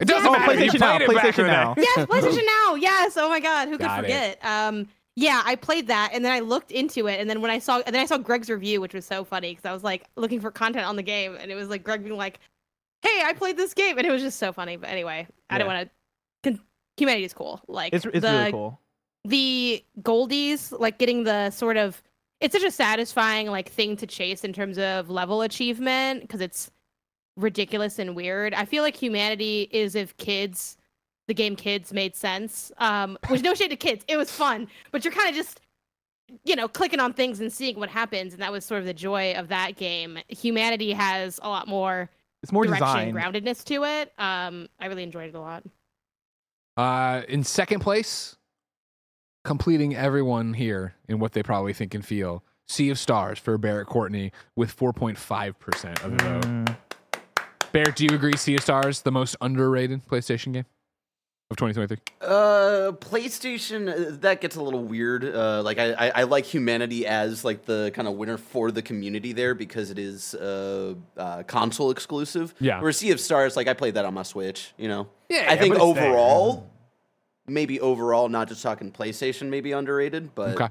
It doesn't Oh, matter. You PlayStation Now, played it PlayStation in the. Now. Yes, PlayStation Now. Yes. Oh my God, who could Got it. forget? Um, yeah, I played that, and then I looked into it, and then when I saw, and then I saw Greg's review, which was so funny because I was like looking for content on the game, and it was like Greg being like, "Hey, I played this game," and it was just so funny. But anyway, I don't want to. Con- Humanity is cool. Like It's it's the, really cool. the goldies like getting the sort of it's such a satisfying like thing to chase in terms of level achievement because it's ridiculous and weird i feel like humanity is if kids the game kids made sense um which no shade to kids it was fun but you're kind of just you know clicking on things and seeing what happens and that was sort of the joy of that game humanity has a lot more It's more direction designed. groundedness to it um i really enjoyed it a lot Uh, in second place, completing everyone here in what they probably think and feel. Sea of Stars for Barrett Courtney with 4.5% of the vote. Mm, Barrett, do you agree Sea of Stars the most underrated PlayStation game of 2023? Uh, PlayStation uh, that gets a little weird. Uh, like I, I, I like Humanity as like the kind of winner for the community there because it is uh, uh console exclusive. Yeah. Where Sea of Stars, like I played that on my Switch. You know. Yeah, I yeah, think it's there. overall, maybe overall, not just talking PlayStation, maybe underrated, but Okay.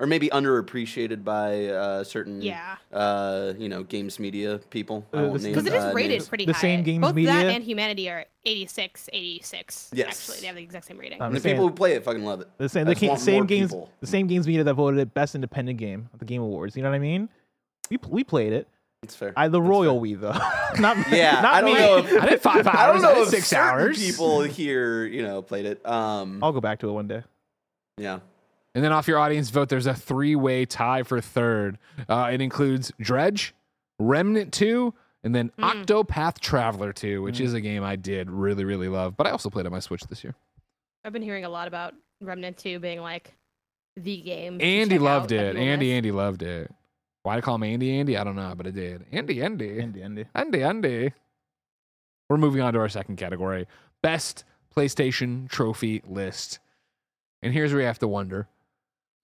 Or maybe underappreciated by uh, certain Yeah. uh, you know games media people. I Uh, won't this- name, Because it is uh, rated names. pretty The high. same games Both that media- and Humanity are 86, 86. Yes. Actually, they have the exact same rating. And the saying- people who play it fucking love it. The same, the just same games, people. the same games media that voted it best independent game at the Game Awards. You know what I mean? We we played it. It's fair. I the That's royal fair. we though. not Yeah, not I don't me. know. If, I did five hours. I don't know did if six certain hours. people here, you know, played it. Um, I'll go back to it one day. yeah. And then off your audience vote, there's a three way tie for third. Uh, it includes Dredge, Remnant 2, and then Mm. Octopath Traveler 2, which Mm. is a game I did really, really love. But I also played on my Switch this year. I've been hearing a lot about Remnant 2 being like the game. Andy loved it. Andy, miss. Andy loved it. Why I call him Andy, Andy? I don't know, but I did. Andy, Andy. Andy, Andy. Andy, Andy. We're moving on to our second category best PlayStation trophy list. And here's where you have to wonder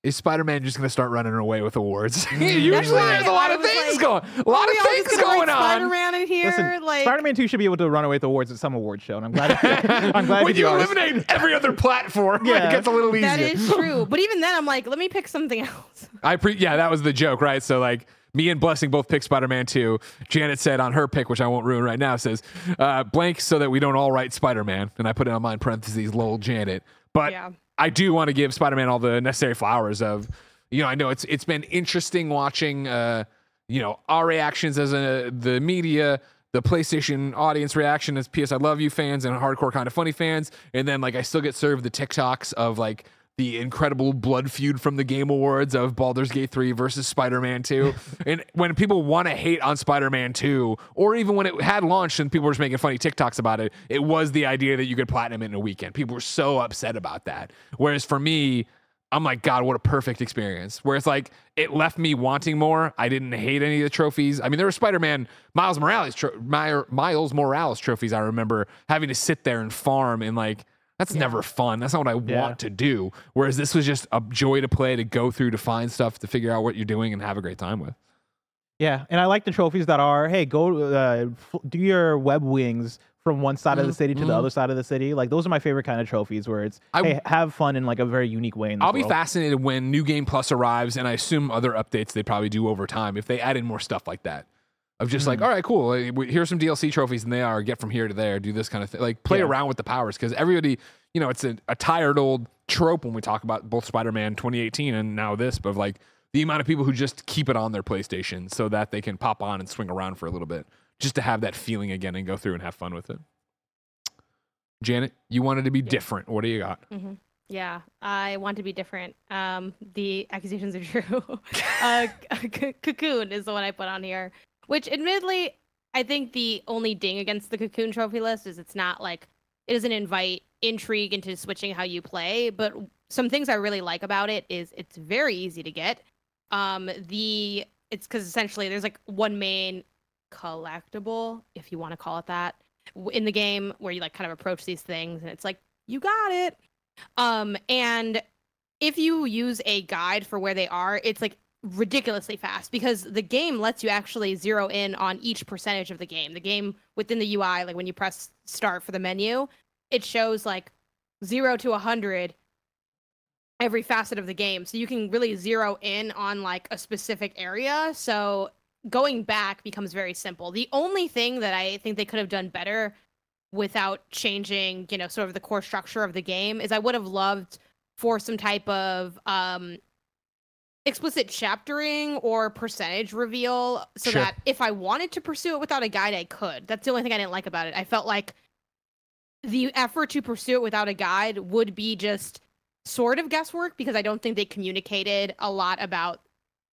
is Spider Man just going to start running away with awards? Usually That's there's a lot I of things like, going A lot of things gonna write on. Spider-Man in here, Listen, like Spider-Man 2 should be able to run away with awards at some award show, and I'm glad. I'm glad when to be you honest. eliminate every other platform, Yeah. it gets a little easier. that is true. But even then, I'm like, let me pick something else. I pre yeah, that was the joke, right? So like me and Blessing both picked Spider-Man 2. Janet said on her pick, which I won't ruin right now, says uh, blank so that we don't all write Spider-Man, and I put it on mine parentheses, lol Janet. But Yeah. I do want to give Spider-Man all the necessary flowers of, you know, I know it's it's been interesting watching, uh, you know, our reactions as a the media. The PlayStation audience reaction as PS I Love You fans and hardcore kind of funny fans. And then, like, I still get served the TikToks of, like, the incredible blood feud from the Game Awards of Baldur's Gate 3 versus Spider Man 2. and when people want to hate on Spider Man 2, or even when it had launched and people were just making funny TikToks about it, it was the idea that you could platinum it in a weekend. People were so upset about that. Whereas for me, I'm like, God, what a perfect experience. Where it's like, it left me wanting more. I didn't hate any of the trophies. I mean, there were Spider Man Miles Morales, tro- My- Miles Morales trophies. I remember having to sit there and farm and like, that's never fun. That's not what I Yeah. want to do. Whereas this was just a joy to play, to go through, to find stuff, to figure out what you're doing and have a great time with. Yeah, and I like the trophies that are, hey, go uh, f- do your web wings from one side of the city to the mhm. other side of the city. Like those are my favorite kind of trophies, where it's I- hey, have fun in like a very unique way. In I'll be fascinated when New Game Plus arrives, and I assume other updates they probably do over time if they add in more stuff like that. Of just Mm-hmm. like, all right, cool. like, Here's some DLC trophies, and they are get from here to there, do this kind of thing. Like, play Yeah. around with the powers because everybody, you know, it's a, a tired old trope when we talk about both Spider Man 2018 and now this, but of like the amount of people who just keep it on their PlayStation so that they can pop on and swing around for a little bit just to have that feeling again and go through and have fun with it. Janet, you wanted to be different. What do you got? Yeah, I want to be different. Um, the accusations are true. uh, C- Cocoon is the one I put on here, which admittedly, I think the only ding against the Cocoon trophy list is it's not like it doesn't invite intrigue into switching how you play. But some things I really like about it is it's very easy to get. Um, the it's because essentially there's like one main collectible, if you want to call it that, in the game where you like kind of approach these things, and it's like you got it. Um, and if you use a guide for where they are, it's like ridiculously fast because the game lets you actually zero in on each percentage of the game. The game within the UI, like when you press start for the menu, it shows like zero to a hundred every facet of the game. So you can really zero in on like a specific area. So going back becomes very simple. The only thing that I think they could have done better without changing, you know, sort of the core structure of the game is I would have loved for some type of um explicit chaptering or percentage reveal so Sure. that if I wanted to pursue it without a guide I could. That's the only thing I didn't like about it. I felt like the effort to pursue it without a guide would be just sort of guesswork because I don't think they communicated a lot about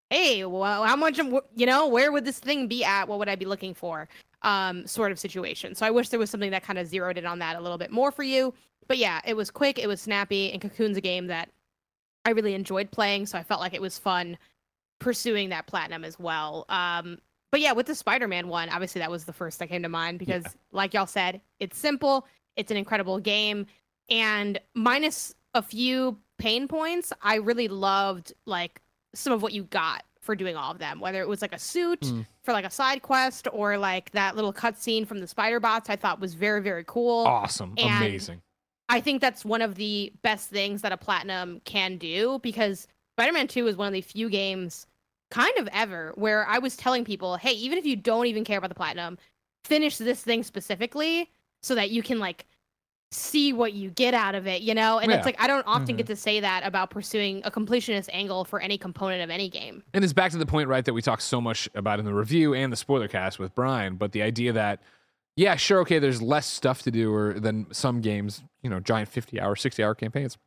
hey, well, how much, you know, where would this thing be at? What would I be looking for? Um, sort of situation. So I wish there was something that kind of zeroed in on that a little bit more for you. But yeah, it was quick, it was snappy, and Cocoon's a game that I really enjoyed playing. So I felt like it was fun pursuing that platinum as well. Um, but yeah, with the Spider-Man one, obviously that was the first that came to mind because, like y'all said, it's simple, it's an incredible game, and minus a few pain points, I really loved like some of what you got for doing all of them. Whether it was like a suit Mm. for like a side quest or like that little cutscene from the Spider Bots, I thought was very very cool. Awesome. And- Amazing. I think that's one of the best things that a platinum can do because Spider-Man 2 is one of the few games kind of ever where I was telling people, "Hey, even if you don't even care about the platinum, finish this thing specifically so that you can like see what you get out of it, you know?" And Yeah. it's like I don't often Mhm. get to say that about pursuing a completionist angle for any component of any game. And it's back to the point, right, that we talked so much about in the review and the spoiler cast with Brian, but the idea that, yeah, sure, okay, there's less stuff to do or than some games, you know, giant 50 hour, 60 hour campaigns.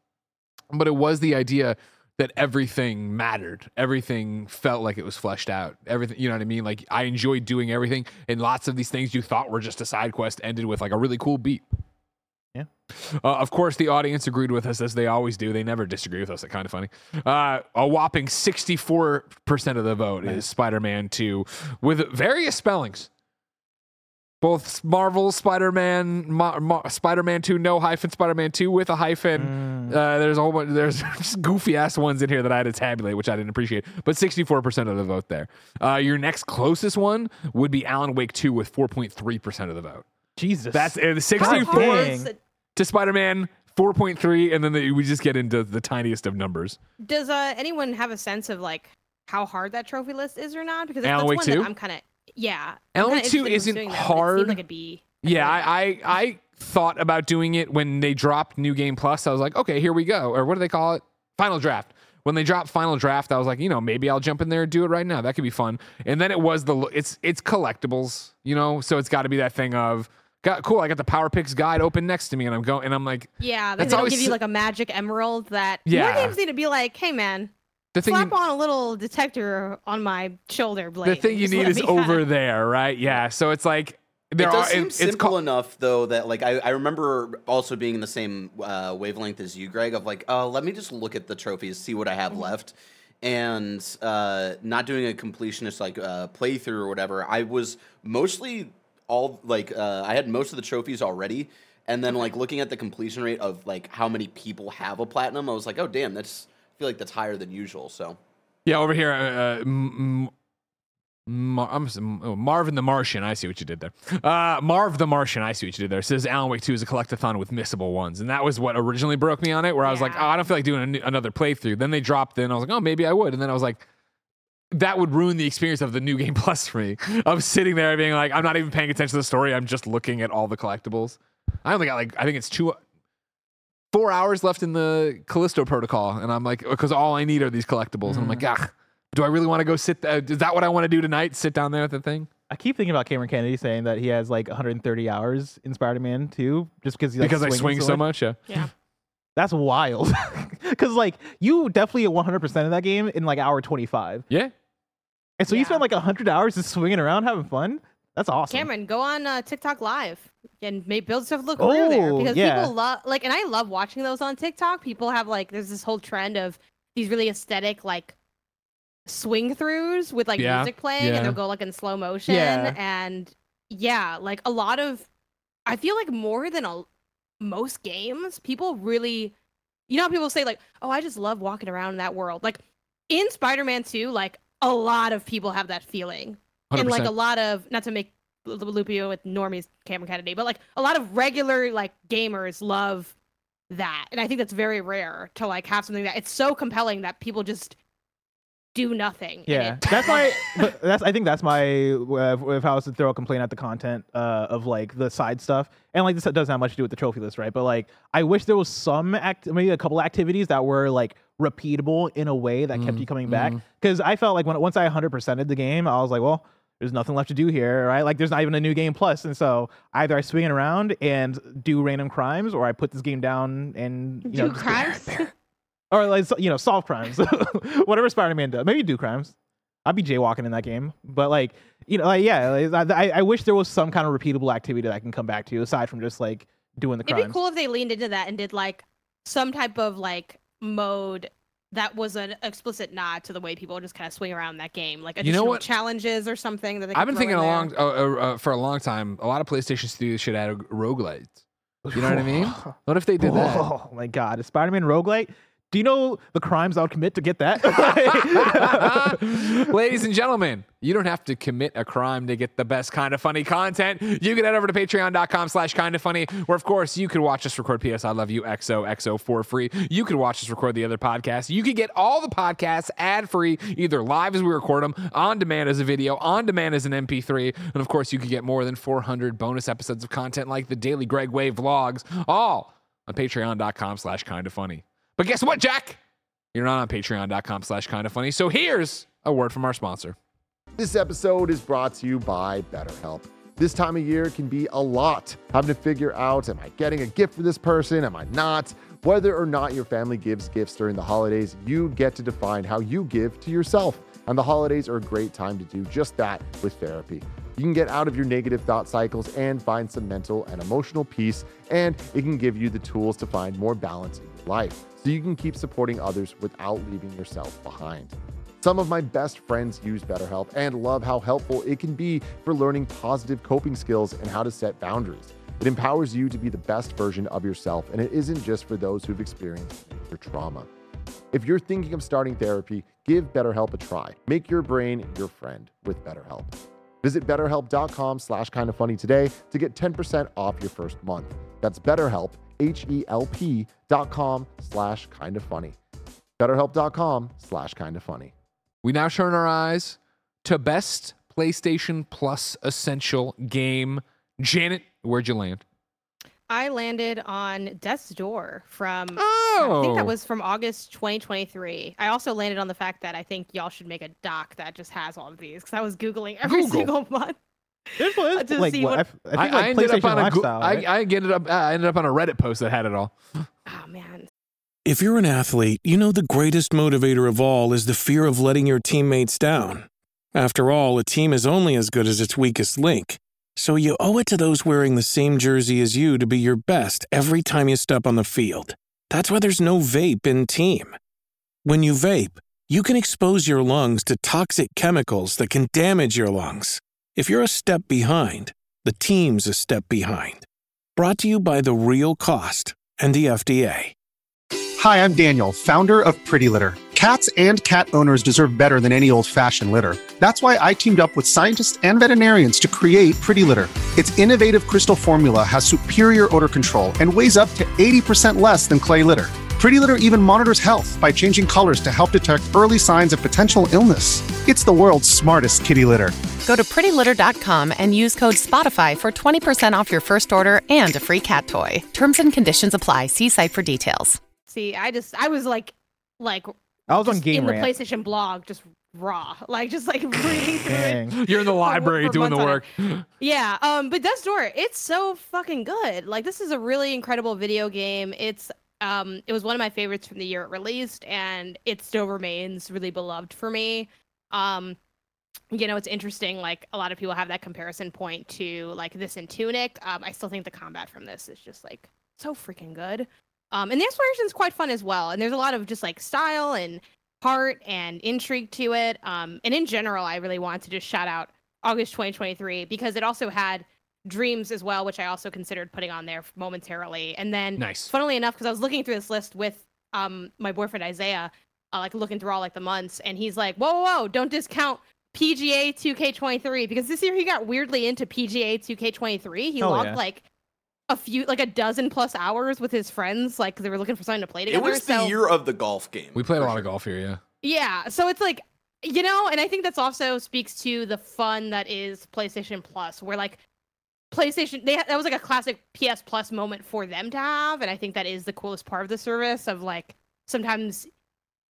But it was the idea that everything mattered. Everything felt like it was fleshed out. Everything, you know what I mean? Like I enjoyed doing everything. And lots of these things you thought were just a side quest ended with like a really cool beat. Yeah. Uh, of course, the audience agreed with us as they always do. They never disagree with us. It's kind of funny. Uh, a whopping 64% of the vote is Spider Man 2 with various spellings. Both Marvel Spider Man, Ma- Ma- Spider Man 2, no hyphen, Spider Man 2 with a hyphen. Mm. Uh, there's a whole bunch, there's just goofy ass ones in here that I had to tabulate, which I didn't appreciate. But 64% of the vote there. Uh, your next closest one would be Alan Wake 2 with 4.3% of the vote. Jesus. That's uh, 64 dang. to Spider Man, 4.3, and then the, we just get into the tiniest of numbers. Does uh, anyone have a sense of like how hard that trophy list is or not? Because Alan that's Wake one 2? that I'm kind of yeah. I'm Alan kinda Wake 2 isn't pursuing that, but it seemed hard. like Yeah, I, I I thought about doing it when they dropped New Game Plus. I was like, okay, here we go. Or what do they call it? Final Draft. When they dropped Final Draft, I was like, you know, maybe I'll jump in there and do it right now. That could be fun. And then it was the it's it's collectibles, you know, so it's got to be that thing of got cool. I got the PowerPyx guide open next to me, and I'm going, and I'm like, Yeah, That's always give you like a magic emerald that Yeah. more games need to be like, hey man, the thing. slap You, on a little detector on my shoulder blade. the thing you need is me kinda- over there, right? Yeah. So it's like there it does are. seem it- it's simple called. enough though that like I, I remember also being in the same uh, wavelength as you, Greg. Of like, uh, let me just look at the trophies, see what I have left, and uh, not doing a completionist like uh, playthrough or whatever. I was mostly all like uh, I had most of the trophies already, and then like looking at the completion rate of like how many people have a platinum, I was like, oh damn, that's I feel like that's higher than usual. So Yeah, over here, uh, M- M- Mar- I'm oh, Marvin the Martian. I see what you did there. Uh, Marv the Martian. I see what you did there. Says Alan Wake 2 is a collectathon with missable ones, and that was what originally broke me on it. Where I was like, oh, I don't feel like doing a another playthrough. Then they dropped it, and I was like, oh, maybe I would. And then I was like. That would ruin the experience of the new game plus for me. Of sitting there being like, I'm not even paying attention to the story. I'm just looking at all the collectibles. I only got like, I think it's two, four hours left in the Callisto protocol, and I'm like, because all I need are these collectibles, and I'm like, ah, do I really want to go sit? Uh, is that what I want to do tonight? Sit down there at the thing I keep thinking about Cameron Kennedy saying that he has like 130 hours in Spider-Man 2 just because he like, because I swings swing so much. Yeah, Yeah. That's wild. Because like you definitely at 100 percent of that game in like hour 25, yeah. and so you spent like 100 hours just swinging around having fun. That's awesome. Cameron, go on uh, TikTok Live and make build stuff look real there Oh, because yeah. people love like, and I love watching those on TikTok. People have like, there's this whole trend of these really aesthetic like swing throughs with like Yeah, music playing, yeah. and they'll go like in slow motion, Yeah. and yeah, like a lot of, I feel like more than a most games, people really, you know, how people say like, oh, I just love walking around in that world. Like in Spider-Man 2, like a lot of people have that feeling and like a lot of not to make Lu- Lupio with normies Cameron Kennedy, but like a lot of regular like gamers love that, and I think that's very rare to like have something that it's so compelling that people just do nothing. Yeah, that's my. but that's I think that's my uh, if I was to throw a complaint at the content uh, of like the side stuff, and like this doesn't have much to do with the trophy list, right? But like I wish there was some act, maybe a couple activities that were like repeatable in a way that kept Mm, you coming back. mm. Because I felt like when once I 100 percented the game, I was like, well. There's nothing left to do here, right? Like, there's not even a new game plus, and so either I swing it around and do random crimes, or I put this game down and you know, do just- crimes. or like you know solve crimes whatever spider-man does maybe do crimes i'd be jaywalking in that game but like you know like yeah like, I, I wish there was some kind of repeatable activity that i can come back to aside from just like doing the Crimes. It'd be cool if they leaned into that and did like some type of like mode that was an explicit nod to the way people just kind of swing around that game, like You know additional what? challenges or something that they. I've been thinking in there. along uh, uh, uh, for a long time. A lot of PlayStation studios should add roguelites. You know what I mean? What if they did that? oh my god a spider-man roguelite Do you know the crimes I would commit to get that? Ladies and gentlemen, you don't have to commit a crime to get the best kind of funny content. You can head over to patreon.com slash kind of funny, where of course you could watch us record PS I Love You XOXO for free. You could watch us record the other podcasts. You could get all the podcasts ad free, either live as we record them, on demand as a video, on demand as an MP3. And of course, you could get more than 400 bonus episodes of content like the daily Greg Wave vlogs, all on patreon.com slash kind of funny. But guess what, Jack? You're not on patreon.com slash kind of funny. So here's a word from our sponsor. This episode is brought to you by BetterHelp. This time of year can be a lot. Having to figure out am I getting a gift for this person? Am I not? Whether or not your family gives gifts during the holidays, you get to define how you give to yourself. And the holidays are a great time to do just that with therapy. You can get out of your negative thought cycles and find some mental and emotional peace, and it can give you the tools to find more balance life so you can keep supporting others without leaving yourself behind. Some of my best friends use BetterHelp and love how helpful it can be for learning positive coping skills and how to set boundaries. It empowers you to be the best version of yourself, and it isn't just for those who've experienced your trauma. If you're thinking of starting therapy, give BetterHelp a try. Make your brain your friend with BetterHelp. Visit betterhelp.com slash kind today to get 10% off your first month. That's BetterHelp, H-E-L-P dot com slash kind of funny. BetterHelp.com slash kind of funny. We now turn our eyes to best PlayStation Plus essential game. Janet, where'd you land? I landed on Death's Door from Oh, I think that oh. was from August 2023. I also landed on the fact that I think y'all should make a doc that just has all of these because I was googling every Google. single month. There's one- To like, see what, what- I f- I, think I, like I ended up on a lifestyle. I, right? I ended up I ended up on a Reddit post that had it all. Oh man, If you're an athlete, you know the greatest motivator of all is the fear of letting your teammates down. After all, a team is only as good as its weakest link. So you owe it to those wearing the same jersey as you to be your best every time you step on the field. That's why there's no vape in team. When you vape, you can expose your lungs to toxic chemicals that can damage your lungs. If you're a step behind, the team's a step behind. Brought to you by The Real Cost and the FDA. Hi, I'm Daniel, founder of Pretty Litter. Cats and cat owners deserve better than any old fashioned litter. That's why I teamed up with scientists and veterinarians to create Pretty Litter. Its innovative crystal formula has superior odor control and weighs up to 80% less than clay litter. Pretty Litter even monitors health by changing colors to help detect early signs of potential illness. It's the world's smartest kitty litter. Go to prettylitter.com and use code SPOTIFY for 20% off your first order and a free cat toy. Terms and conditions apply. See site for details. see, I just I was like, like I was on Game in the PlayStation blog, just raw, like just like reading through it. You're in the library for doing the work. Yeah, um, but Death's Door, it's so fucking good. Like this is a really incredible video game. It's um, it was one of my favorites from the year it released, and it still remains really beloved for me. Um, you know, it's interesting. Like a lot of people have that comparison point to like this in Tunic. Um, I still think the combat from this is just like so freaking good. Um, and the exploration is quite fun as well. And there's a lot of just like style and heart and intrigue to it. Um, and in general, I really want to just shout out August 2023 because it also had Dreams as well, which I also considered putting on there momentarily. And then, Nice. funnily enough, because I was looking through this list with um my boyfriend Isaiah, uh, like looking through all like the months, and he's like, "Whoa, whoa, whoa! Don't discount PGA 2K23 because this year he got weirdly into PGA 2K23. He Hell logged yeah. like a few, like a dozen plus hours with his friends, like 'cause they were looking for something to play together. It was the so, year of the golf game. We played a lot sure. of golf here, yeah. yeah, so it's like you know, and I think that's also speaks to the fun that is PlayStation Plus, where like PlayStation they that was like a classic PS Plus moment for them to have, and I think that is the coolest part of the service. Of like sometimes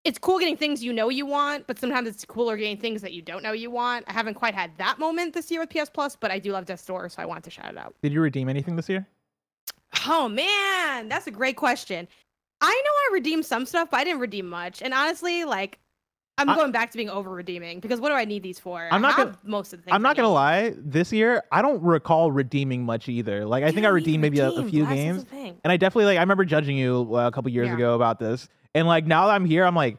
it's cool getting things you know you want, but sometimes it's cooler getting things that you don't know you want. I haven't quite had that moment this year with PS Plus, but I do love Death's Door, so I want to shout it out. Did you redeem anything this year? Oh man, that's a great question. I know I redeemed some stuff, but I didn't redeem much. And honestly, like I'm I- going back to being over redeeming because what do I need these for? I'm not gonna- most of the things. I'm not gonna lie. This year, I don't recall redeeming much either. Like, I You think I don't redeemed maybe a, a few that's games, and I definitely like. I remember judging you uh, a couple years Yeah. ago about this, and like now that I'm here, I'm like,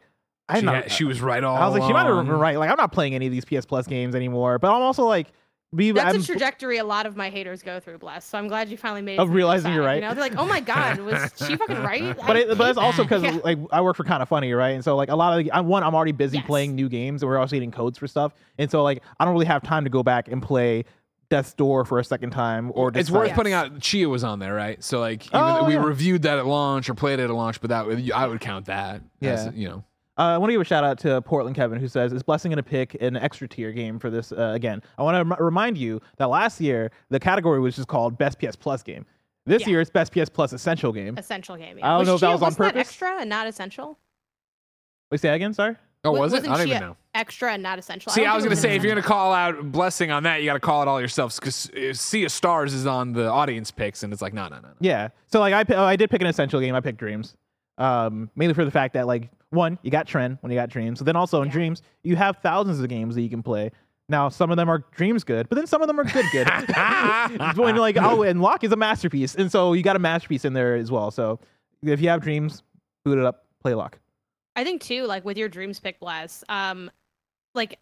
I She, not, had- she was right all I was like, she might have been right. Like, I'm not playing any of these PS Plus games anymore. But I'm also like, we That's I'm- a trajectory a lot of my haters go through, bless. So I'm glad you finally made. Of to the other realizing you're right. You know, they're like, oh my god, was she fucking right? but it, but hate it's also because Yeah. like I work for kind of funny, right? And so like a lot of the, I'm one, I'm already busy Yes. playing new games, and we're also getting codes for stuff, and so like I don't really have time to go back and play Death's Door for a second time or It's worth Yes. putting out. Chia was on there, right? So like, even Oh, we yeah. reviewed that at launch or played it at launch, but that I would count that. as, Yeah. you know. Uh, I want to give a shout out to Portland Kevin who says, "Is Blessing going to pick an extra tier game for this uh, again?" I want to rem- remind you that last year the category was just called Best PS Plus Game. This Yeah. year it's Best PS Plus Essential Game. essential game. I don't know if that was on wasn't that purpose. extra and not essential. Wait, say that again. Sorry. Oh, was it? wasn't I don't even know. Extra and not essential. See, don't I was gonna say if you're gonna call out blessing on that, you got to call it all yourselves because Sea of Stars is on the audience picks, and it's like no, no, no, no. Yeah. So like I oh, I did pick an essential game. I picked Dreams. Um, mainly for the fact that like one, you got Tren when you got Dreams. So then also in Yeah. Dreams, you have thousands of games that you can play. Now some of them are Dreams good, but then some of them are good good. when like oh, and Lock is a masterpiece, and so you got a masterpiece in there as well. So if you have Dreams, boot it up, play Lock. I think too, like with your dreams pick, bless. Um, like,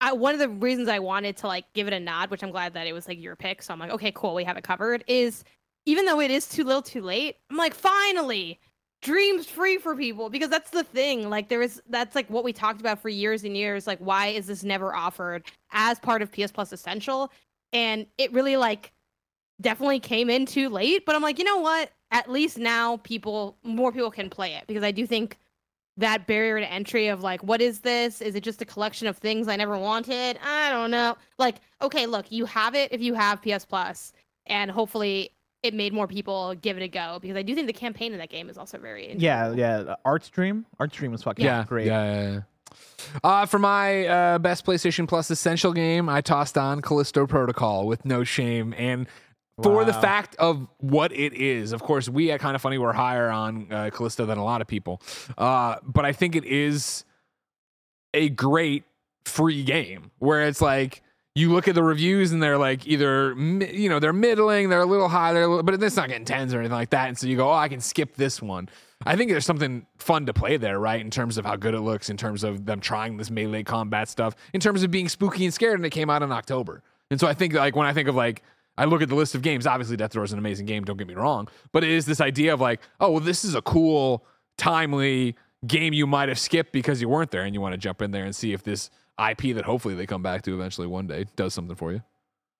I one of the reasons I wanted to like give it a nod, which I'm glad that it was like your pick. So I'm like, okay, cool, we have it covered. Is even though it is too little, too late. I'm like, finally, dreams free for people because that's the thing. Like, there is that's like what we talked about for years and years. Like, why is this never offered as part of PS Plus Essential? And it really like definitely came in too late. But I'm like, you know what? At least now people, more people can play it because I do think that barrier to entry of like, what is this? Is it just a collection of things I never wanted? I don't know. Like, okay, look, you have it if you have PS Plus, and hopefully it made more people give it a go because I do think the campaign in that game is also very Yeah, yeah. Art's Dream, Art's Dream was fucking Yeah, great. Yeah, yeah, yeah. Uh, for my uh, best PlayStation Plus essential game, I tossed on Callisto Protocol with no shame, and for the fact of what it is. Of course, we at Kind of Funny were higher on uh, Callisto than a lot of people, uh, but I think it is a great free game where it's like you look at the reviews and they're like either you know they're middling, they're a little high, they're little, but it's not getting tens or anything like that, and so you go, oh, I can skip this one. I think there's something fun to play there, right? In terms of how good it looks, in terms of them trying this melee combat stuff, in terms of being spooky and scared, and it came out in October. And so I think like when I think of like I look at the list of games, obviously Death Door is an amazing game, don't get me wrong, but it is this idea of like, oh, well, this is a cool, timely game you might have skipped because you weren't there and you want to jump in there and see if this IP that hopefully they come back to eventually one day does something for you.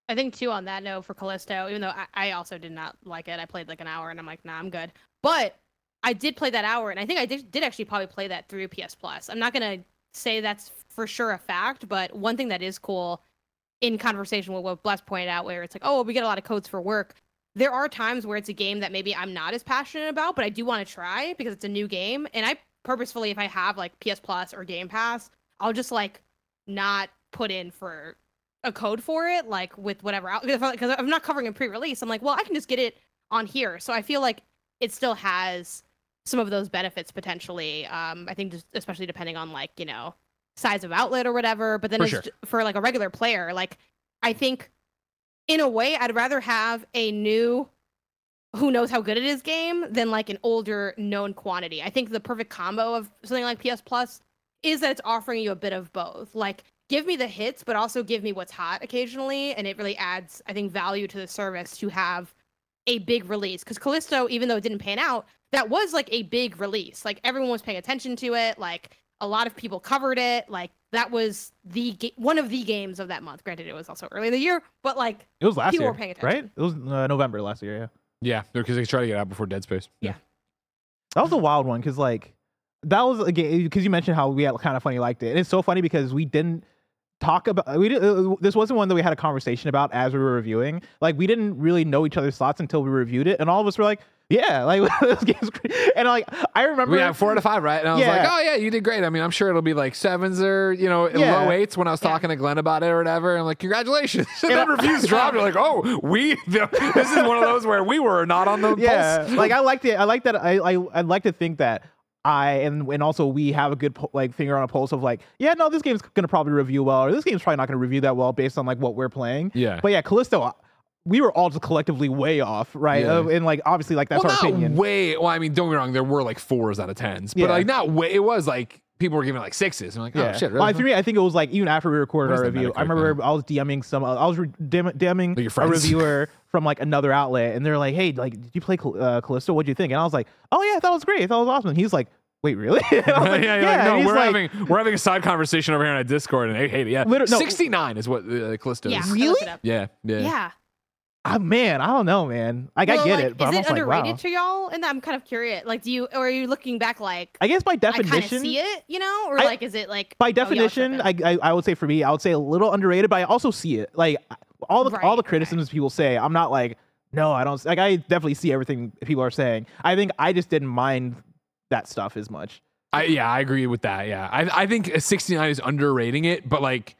I think too on that note for Callisto, even though I, I also did not like it, I played like an hour and I'm like, nah, I'm good. But I did play that hour, and I think I did, did actually probably play that through PS Plus. I'm not gonna say that's for sure a fact, but one thing that is cool in conversation with what Bless pointed out, where it's like, oh, we get a lot of codes for work. There are times where it's a game that maybe I'm not as passionate about, but I do want to try because it's a new game, and I purposefully, if I have like PS Plus or Game Pass, I'll just like not put in for a code for it, like with whatever, because I'm not covering a pre-release. I'm like, well, I can just get it on here. So I feel like it still has some of those benefits potentially. Um, I think just especially depending on like you know size of outlet or whatever. But then For sure. for like a regular player, like I think in a way I'd rather have a new who knows how good it is game than like an older known quantity. I think the perfect combo of something like PS Plus is that it's offering you a bit of both. Like give me the hits, but also give me what's hot occasionally, and it really adds, I think, value to the service to have a big release. Because Callisto, even though it didn't pan out, that was like a big release. Like everyone was paying attention to it. Like a lot of people covered it. Like that was the ga- one of the games of that month. Granted, it was also early in the year, but like It was last People year, were paying attention. right? It was uh, November last year. Yeah. Yeah, because they try to get out before Dead Space. Yeah. That was a wild one because like that was a game because you mentioned how we had kind of funny liked it. And it's so funny because we didn't talk about we did, uh, this wasn't one that we had a conversation about as we were reviewing. Like we didn't really know each other's thoughts until we reviewed it, and all of us were like, "Yeah, like this game's great." And like I remember, We have four out of five, right? And I was like, oh, yeah, you did great. I mean, I'm sure it'll be like sevens or, you know, Yeah. low eights when I was Yeah. talking to Glenn about it or whatever. I'm like, congratulations. And then I- reviews dropped. You're like, oh, we, this is one of those where we were not on the yeah, pulse. like I liked it. I like that. I, I I'd like to think that I and and also we have a good like finger on a pulse of like, yeah, no, this game's gonna probably review well, or this game's probably not gonna review that well based on like what we're playing. Yeah. But yeah, Callisto, we were all just collectively way off, right? Yeah. Uh, and like obviously like that's well, our not opinion. way. Well, I mean, don't get me wrong. There were like fours out of tens, but Yeah. like not way. It was like people were giving it like sixes. I'm like, oh Yeah. shit, Well, for me, I think it was like even after we recorded our review, I Metacritic, remember I was DMing some, I was re- DMing a reviewer from like another outlet, and they're like, "Hey, like, did you play Cal- uh, Callisto? What'd you think?" And I was like, "Oh yeah, I thought it was great. I thought it was awesome." And he's like, "Wait, really?" And I was like, yeah, yeah. you're like, no, he's we're like, having we're having a side conversation over here on a Discord, and they hate it. Yeah, Liter- no. 69 is what uh, Callisto Yeah. is. Really? looked it up. Yeah, yeah. Yeah. Ah, man, I don't know, man. Like, I get like, it, but is I'm it also like, underrated wow. to y'all? And I'm kind of curious. Like, do you or are you looking back like I guess by definition, I kind of see it, you know, or I- like is it like by oh, definition, tripping? I, I I would say for me, I would say a little underrated, but I also see it. Like all the all Right, the right. criticisms people say, I'm not like, no, I don't. Like I definitely see everything people are saying. I think I just didn't mind that stuff as much. I, yeah, I agree with that. Yeah, I I think 69 is underrating it, but like.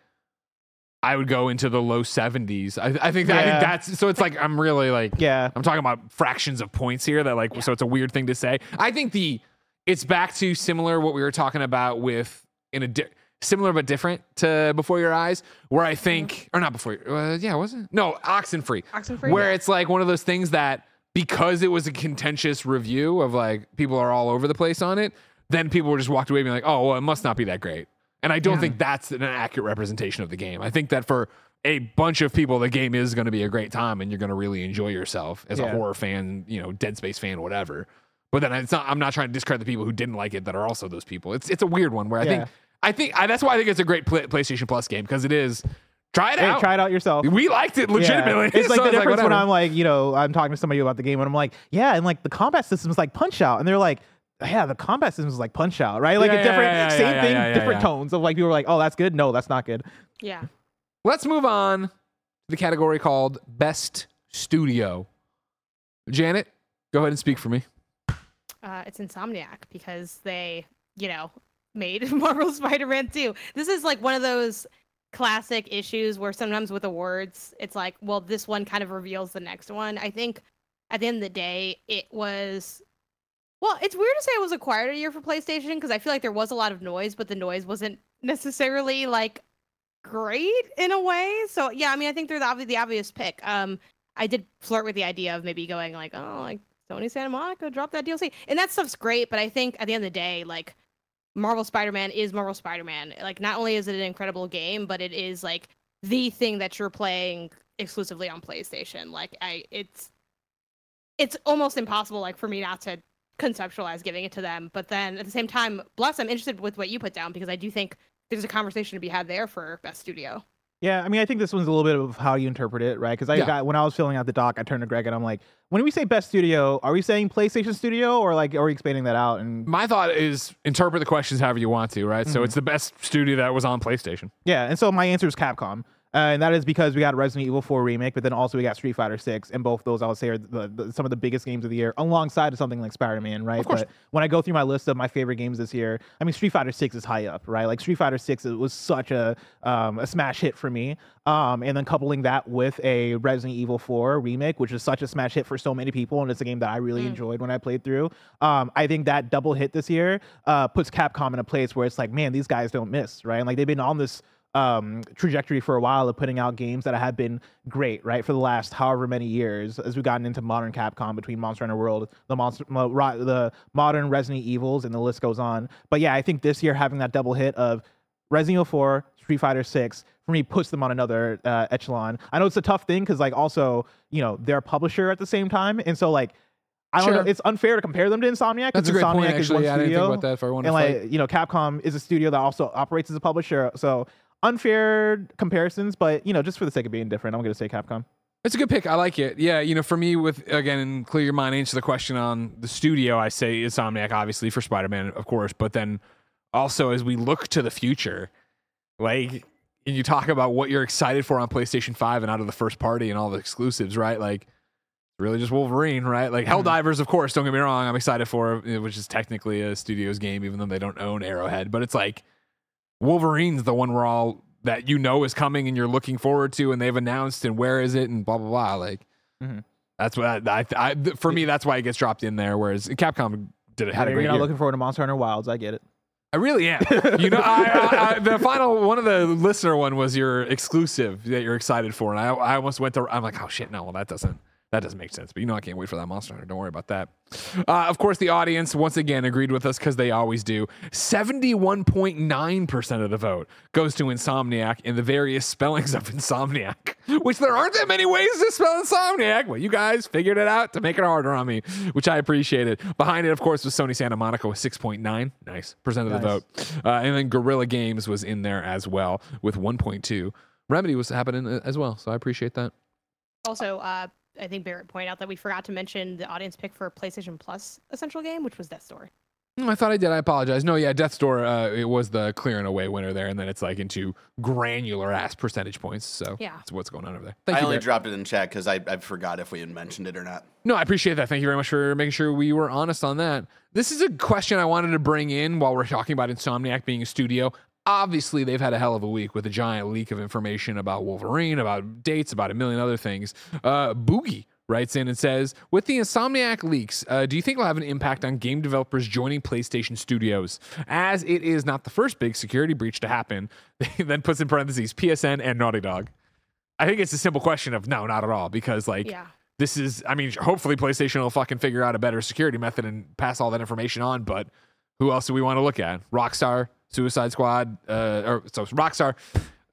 I would go into the low 70s. I, I think that, I think that's so. It's like I'm really like Yeah, I'm talking about fractions of points here. That like so it's a weird thing to say. I think the it's back to similar what we were talking about with in a di- similar but different to Before Your Eyes, where I think or not before. Uh, yeah, wasn't it? no Oxenfree. Oxenfree? where it's like one of those things that because it was a contentious review of like people are all over the place on it, then people were just walked away being like, oh, well, it must not be that great. And I don't think that's an accurate representation of the game. I think that for a bunch of people, the game is going to be a great time and you're going to really enjoy yourself as a horror fan, you know, Dead Space fan, whatever. But then it's not. I'm not trying to discredit the people who didn't like it that are also those people. It's it's a weird one where I Yeah. think I think I, that's why I think it's a great play, PlayStation Plus game because it is. Try it hey, out. try it out yourself. We liked it Yeah. legitimately. It's like So the difference when. I'm like, you know, I'm talking to somebody about the game and I'm like, yeah, and like the combat system is like Punch Out, and they're like, yeah, the combat system is like Punch Out, right? Like Yeah, a different, yeah, yeah, same yeah, thing, yeah, yeah, different yeah. tones of like people are like, oh, that's good. No, that's not good. yeah. Let's move on to the category called Best Studio. Janet, go ahead and speak for me. Uh, it's Insomniac because they, you know, made Marvel Spider-Man 2. This is like one of those classic issues where sometimes with awards, it's like, well, this one kind of reveals the next one. I think at the end of the day, it was. Well, it's weird to say it was a quieter year for PlayStation because I feel like there was a lot of noise, but the noise wasn't necessarily like great in a way. So yeah, I mean, I think they're the, the obvious pick. Um, I did flirt with the idea of maybe going like, oh, like Sony Santa Monica, drop that DLC. And that stuff's great, but I think at the end of the day, like Marvel Spider-Man is Marvel Spider-Man. Like not only is it an incredible game, but it is like the thing that you're playing exclusively on PlayStation. Like I it's it's almost impossible like for me not to conceptualize giving it to them. But then at the same time, Bless, I'm interested with what you put down because I do think there's a conversation to be had there for best studio. Yeah, I mean, I think this one's a little bit of how you interpret it, right? Because I Yeah. got when I was filling out the doc, I turned to Greg and I'm like, when we say best studio, are we saying PlayStation Studio or like are we expanding that out? And My thought is interpret the questions however you want to, right? So Mhm. it's the best studio that was on PlayStation. yeah, and so my answer is Capcom. Uh, and that is because we got Resident Evil 4 remake, but then also we got Street Fighter 6, and both those I would say are the, the, some of the biggest games of the year, alongside of something like Spider-Man, right? Of course. But when I go through my list of my favorite games this year, I mean Street Fighter 6 is high up, right? Like Street Fighter 6 was such a um, a smash hit for me, um, and then coupling that with a Resident Evil 4 remake, which is such a smash hit for so many people, and it's a game that I really Mm. enjoyed when I played through. Um, I think that double hit this year uh, puts Capcom in a place where it's like, man, these guys don't miss, right? And like they've been on this um, trajectory for a while of putting out games that have been great, right, for the last however many years as we've gotten into modern Capcom between Monster Hunter World, the monster, the modern Resident Evils, and the list goes on. But yeah, I think this year having that double hit of Resident Evil 4, Street Fighter 6 for me puts them on another uh, echelon. I know it's a tough thing because like also you know they're a publisher at the same time, and so like. I don't Sure. know. It's unfair to compare them to Insomniac That's because a great Insomniac point, is one actually. I didn't studio think about that if I and to like fight. you know capcom is a studio that also operates as a publisher so unfair comparisons but you know just for the sake of being different i'm going to say capcom It's a good pick. I like it. Yeah, you know, for me, with again, clear your mind, answer the question on the studio. I say Insomniac, obviously for Spider Man, of course, but then also as we look to the future, like and you talk about what you're excited for on PlayStation Five and out of the first party and all the exclusives, right? Like really just Wolverine, right? Like mm-hmm. Helldivers, of course. Don't get me wrong, I'm excited for, it, which is technically a studio's game, even though they don't own Arrowhead. But it's like Wolverine's the one we're all that you know is coming and you're looking forward to, and they've announced and where is it and blah blah blah. Like Mhm. that's what I, I, I for me that's why it gets dropped in there. Whereas Capcom did it had a you're great not year. looking forward to monster hunter wilds i get it I really am. you know, I, I, I, the final one of the listener one was your exclusive that you're excited for, and I, I almost went to. I'm like, oh shit, no, well that doesn't That doesn't make sense, but you know I can't wait for that Monster Hunter. Don't worry about that. Uh, of course, the audience once again agreed with us because they always do. Seventy-one point nine percent of the vote goes to Insomniac and the various spellings of Insomniac, which there aren't that many ways to spell Insomniac. Well, you guys figured it out to make it harder on me, which I appreciated. Behind it, of course, was Sony Santa Monica with six point nine, nice percent of the Nice. vote, uh, and then Guerrilla Games was in there as well with one point two. Remedy was happening uh, as well, so I appreciate that. Also, uh, I think Barrett pointed out that we forgot to mention the audience pick for PlayStation Plus Essential Game, which was Death's Door. Mm, I thought I did. I apologize. No, yeah, Death's Door Uh, it was the clear and away winner there, and then it's like into granular ass percentage points. So Yeah. that's what's going on over there. Thank I you. only Barrett. dropped it in chat because I, I forgot if we had mentioned it or not. no, I appreciate that. Thank you very much for making sure we were honest on that. This is a question I wanted to bring in while we're talking about Insomniac being a studio. Obviously, they've had a hell of a week with a giant leak of information about Wolverine, about dates, about a million other things. Uh, Boogie writes in and says, "With the Insomniac leaks, uh, do you think it'll have an impact on game developers joining PlayStation Studios? As it is not the first big security breach to happen." then puts in parentheses PSN and Naughty Dog. I think it's a simple question of no, not at all, because like Yeah. this is I mean, hopefully PlayStation will fucking figure out a better security method and pass all that information on, but who else do we want to look at? Rockstar, Suicide Squad, uh or so Rockstar.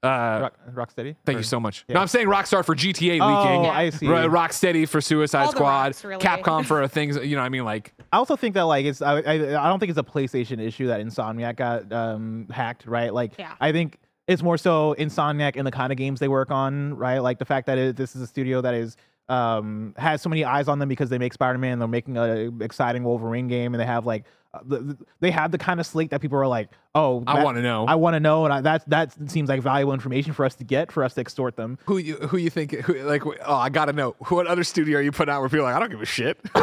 Uh Rock, Rocksteady. thank Or- you so much. yeah. No, I'm saying Rockstar for GTA Oh, leaking. I see. Ro- Rocksteady for Suicide All Squad, rocks, really. Capcom for things, you know, what I mean like I also think that like it's I, I I don't think it's a PlayStation issue that Insomniac got um hacked, right? Like Yeah. I think it's more so Insomniac and the kind of games they work on, right? Like the fact that it, this is a studio that is um has so many eyes on them because they make Spider-Man, they're making an exciting Wolverine game, and they have like uh, the, the- they have the kind of slate that people are like, oh, I that- wanna know. I want to know, and I, that that seems like valuable information for us to get for us to extort them. who you who you think who, like oh I gotta know what other studio are you putting out where people are like I don't give a shit.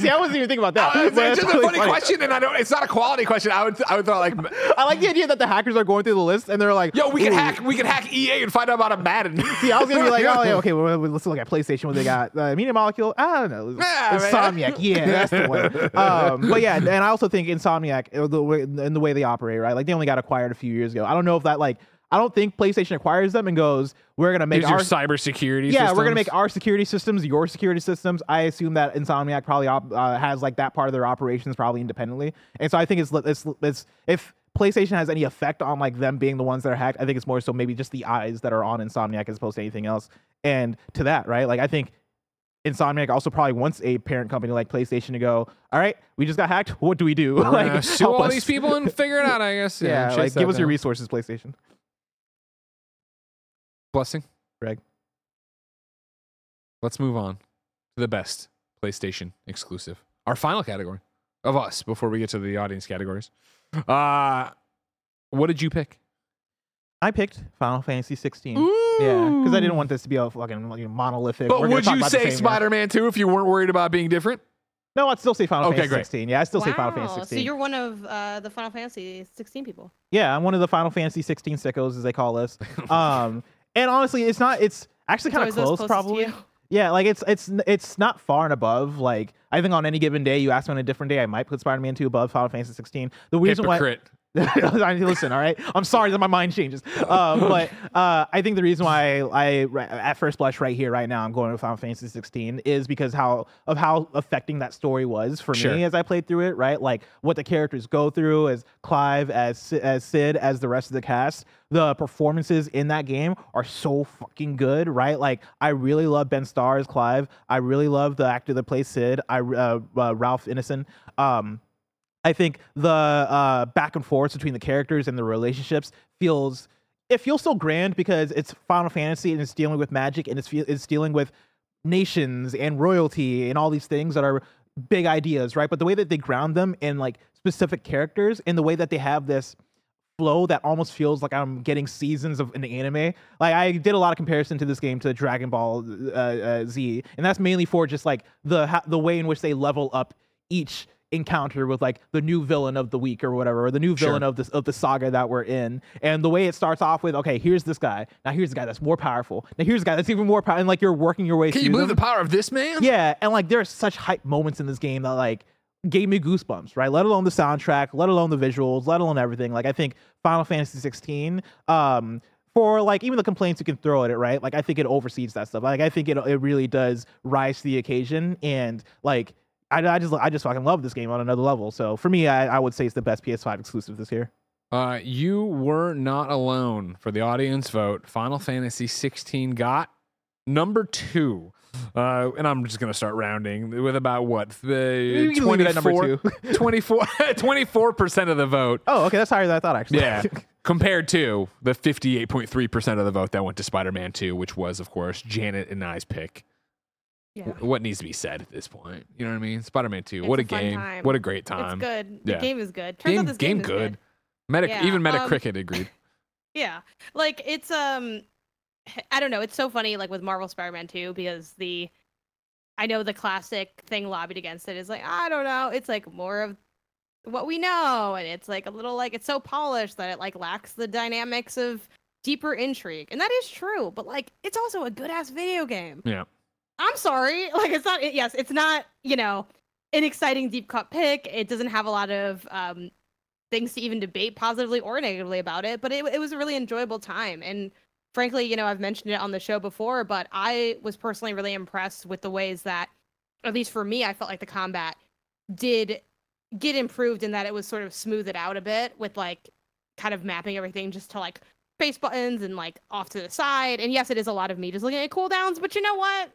See, I wasn't even thinking about that. it's, it's it's just a really funny, question, and I don't. It's not a quality question. I would I would thought like I like the idea that the hackers are going through the list and they're like, Yo, we can "Ooh, hack. We can hack EA and find out about a Madden. See, I was gonna be like, oh yeah, okay, well, let's look at PlayStation. What they got? Uh, Media Molecule. I don't know. Yeah, Insomniac. Yeah, that's the one. Um, but yeah, and I also think Insomniac, uh, the way, in the way they operate, right? Like they only got acquired a few years ago. I don't know if that like. I don't think PlayStation acquires them and goes, "We're gonna make Here's your our cybersecurity. yeah, we're gonna make our security systems your security systems." I assume that Insomniac probably op- uh, has like that part of their operations probably independently, and so I think it's it's it's if PlayStation has any effect on like them being the ones that are hacked, I think it's more so maybe just the eyes that are on Insomniac as opposed to anything else. And to that, right? Like I think Insomniac also probably wants a parent company like PlayStation to go, all right, we just got hacked. What do we do? We're like, sue all us." these people and figure it out. I guess. Yeah, chase like give us your resources, PlayStation. blessing. Greg. Let's move on to the best PlayStation exclusive. Our final category of us before we get to the audience categories. Uh what did you pick? I picked Final Fantasy 16. Yeah, because I didn't want this to be a fucking like, monolithic. But we're gonna would you about say. Spider-Man 2 if you weren't worried about being different? No, I'd still say Final Okay, Fantasy great. 16. Yeah, I still say Final Fantasy 16. So you're one of uh, the Final Fantasy 16 people. Yeah, I'm one of the Final Fantasy 16 sickos, as they call us. Um, and honestly, it's not. It's actually kind of close, probably. Yeah, like it's it's it's not far and above. Like I think on any given day, you ask me on a different day, I might put Spider-Man 2 above Final Fantasy 16. The reason why. Listen, all right. I'm sorry that my mind changes, uh, but uh, I think the reason why I, I, at first blush, right here, right now, I'm going with Final Fantasy 16 is because how of how affecting that story was for Sure. me as I played through it. Right, like what the characters go through as Clive, as as Cid, as the rest of the cast. The performances in that game are so fucking good, right? Like I really love Ben Starr as Clive. I really love the actor that plays Cid. I uh, uh, Ralph Ineson. Um, I think the uh, back and forth between the characters and the relationships feels it feels so grand because it's Final Fantasy and it's dealing with magic and it's it's dealing with nations and royalty and all these things that are big ideas, right? But the way that they ground them in like specific characters and the way that they have this flow that almost feels like I'm getting seasons of an anime. Like I did a lot of comparison to this game to Dragon Ball uh, uh, Z, and that's mainly for just like the the way in which they level up each encounter with like the new villain of the week or whatever, or the new villain Sure. of this of the saga that we're in. And the way it starts off with, okay, here's this guy. Now here's the guy that's more powerful. Now here's the guy that's even more powerful. And like you're working your way Can through you believe them. the power of this man? Yeah, and like there are such hype moments in this game that like gave me goosebumps, right? Let alone the soundtrack, let alone the visuals, let alone everything. Like I think Final Fantasy 16 um for like even the complaints you can throw at it, right? Like I think it oversees that stuff. Like I think it it really does rise to the occasion, and like I, I just I just fucking love this game on another level. So for me, I, I would say it's the best PS5 exclusive this year. Uh, you were not alone for the audience vote. Final Fantasy 16 got number two. Uh, and I'm just gonna start rounding with about what the You can leave it at number 24 24 percent of the vote. Oh, okay, that's higher than I thought actually. Yeah, compared to the 58.3 percent of the vote that went to Spider-Man 2, which was, of course, Janet and I's pick. Yeah. What needs to be said at this point? You know what I mean? Spider-Man 2. It's what a, a game! time. What a great time! It's good. The yeah. game is good. Turns Game, out this game, is good. good. Meta, Yeah, even um, Metacritic agreed. Yeah. Like it's um I don't know, it's so funny like with Marvel Spider-Man 2 because the I know the classic thing lobbied against it is like, I don't know, it's like more of what we know and it's like a little like it's so polished that it like lacks the dynamics of deeper intrigue. And that is true, but like it's also a good ass video game. Yeah. I'm sorry. Like it's not it, yes, it's not, you know, an exciting deep cut pick. It doesn't have a lot of um things to even debate positively or negatively about it, but it, it was a really enjoyable time. And frankly, you know, I've mentioned it on the show before, but I was personally really impressed with the ways that, at least for me, I felt like the combat did get improved in that it was sort of smoothed out a bit with like kind of mapping everything just to like face buttons and like off to the side. And yes, it is a lot of me just looking at cooldowns, but you know what?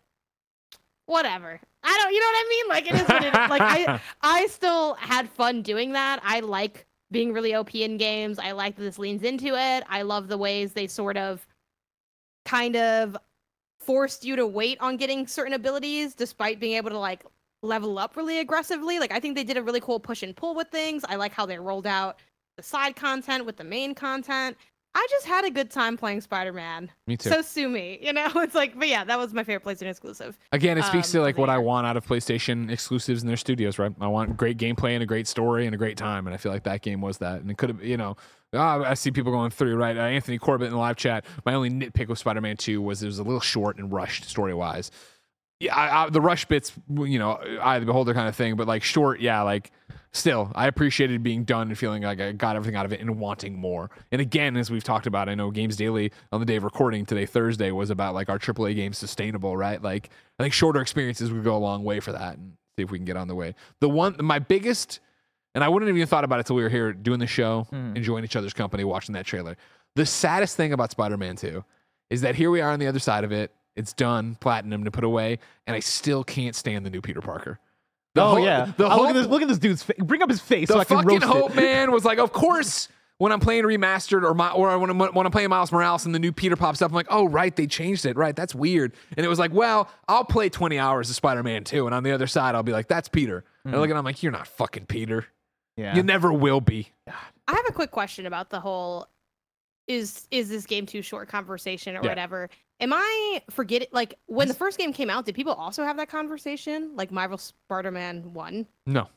Whatever. I don't, you know what I mean? Like it is what it is. Like I, I still had fun doing that. I like being really OP in games. I like that this leans into it. I love the ways they sort of kind of forced you to wait on getting certain abilities despite being able to like level up really aggressively. Like I think they did a really cool push and pull with things. I like how they rolled out the side content with the main content. I just had a good time playing Spider-Man. Me too. So sue me, you know? It's like, but yeah, that was my favorite PlayStation exclusive. Again, it speaks to um, like what I want out of PlayStation exclusives in their studios, right? I want great gameplay and a great story and a great time, and I feel like that game was that. And it could have, you know, ah, I see people going through right. Uh, Anthony Corbett in the live chat. My only nitpick with Spider-Man Two was it was a little short and rushed story wise. Yeah, I, I, the rush bits, you know, eye of the beholder kind of thing, but like short, yeah, like still, I appreciated being done and feeling like I got everything out of it and wanting more. And again, as we've talked about, I know Games Daily on the day of recording today, Thursday, was about like our AAA games sustainable, right? Like I think shorter experiences would go a long way for that and see if we can get on the way. The one, my biggest, and I wouldn't have even thought about it till we were here doing the show, hmm. enjoying each other's company, watching that trailer. The saddest thing about Spider Man 2 is that here we are on the other side of it. It's done, platinum to put away, and I still can't stand the new Peter Parker. The oh whole- yeah. the Oh, whole, look at this. Look at this dude's face. Bring up his face the so I can fucking roast hope it. man was like, of course. When I'm playing remastered or my, or I want to want to play Miles Morales and the new Peter pops up, I'm like, oh right, they changed it, right? That's weird. And it was like, well, I'll play 20 hours of Spider-Man 2, and on the other side, I'll be like, that's Peter. And I look mm-hmm. at him like, you're not fucking Peter. Yeah. You never will be. I have a quick question about the whole is is this game too short conversation or Yeah. whatever. Am I forgetting like when the first game came out, did people also have that conversation? Like Marvel Spider-Man 1? No.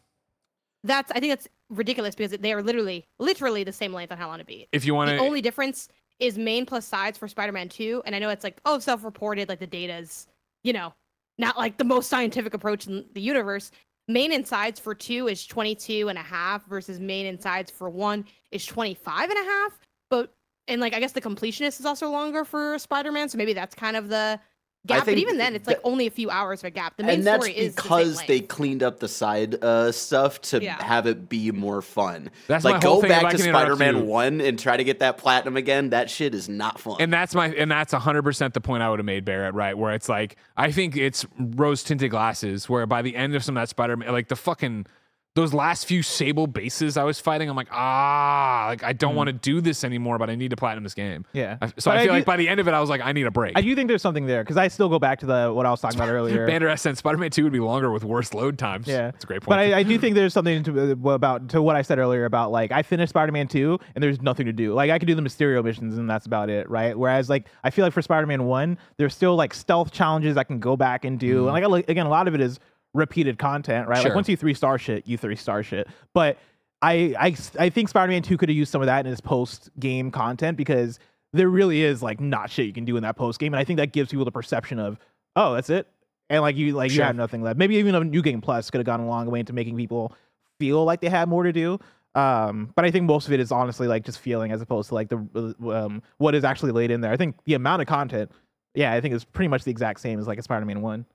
That's I think that's ridiculous because they are literally literally the same length on how long to beat. If you want The only difference is main plus sides for Spider-Man 2, and I know it's like oh self-reported, like the data's you know not like the most scientific approach in the universe. Main and sides for two is 22 and a half versus main and sides for one is 25 and a half. But and like I guess the completionist is also longer for Spider-Man, so maybe that's kind of the gap. But even then, it's like that- only a few hours of a gap. The main and that's story is the because they cleaned up the side uh, stuff to Yeah. have it be more fun. That's like my whole go thing, back to Spider-Man. One and try to get that platinum again. That shit is not fun. and that's my and that's 100% the point i would have made barrett right where it's like i think it's rose tinted glasses where by the end of some of that spider-man like the fucking those last few sable bases i was fighting i'm like ah like i don't want to do this anymore but i need to platinum this game Yeah. I- so But i I feel do- like by the end of it i was like i need a break I do think there's something there because I still go back to the what I was talking about earlier. Bander S Spider-Man 2 would be longer with worse load times. Yeah, That's a great point. But I, I do think there's something to, uh, about to what I said earlier about like I finished Spider-Man 2 and there's nothing to do. Like I could do the Mysterio missions and that's about it, right? Whereas like I feel like for Spider-Man 1, there's still like stealth challenges I can go back and do. And like I, like, again, a lot of it is repeated content, right? Sure. Like once you three star shit, you three star shit. But I I I think Spider-Man 2 could have used some of that in his post game content because there really is like not shit you can do in that post game, and I think that gives people the perception of oh that's it, and like you like you have nothing left. Maybe even a new game plus could have gone a long way into making people feel like they had more to do. Um, but I think most of it is honestly like just feeling as opposed to like the um, what is actually laid in there. I think the amount of content, yeah, I think is pretty much the exact same as like a Spider-Man one.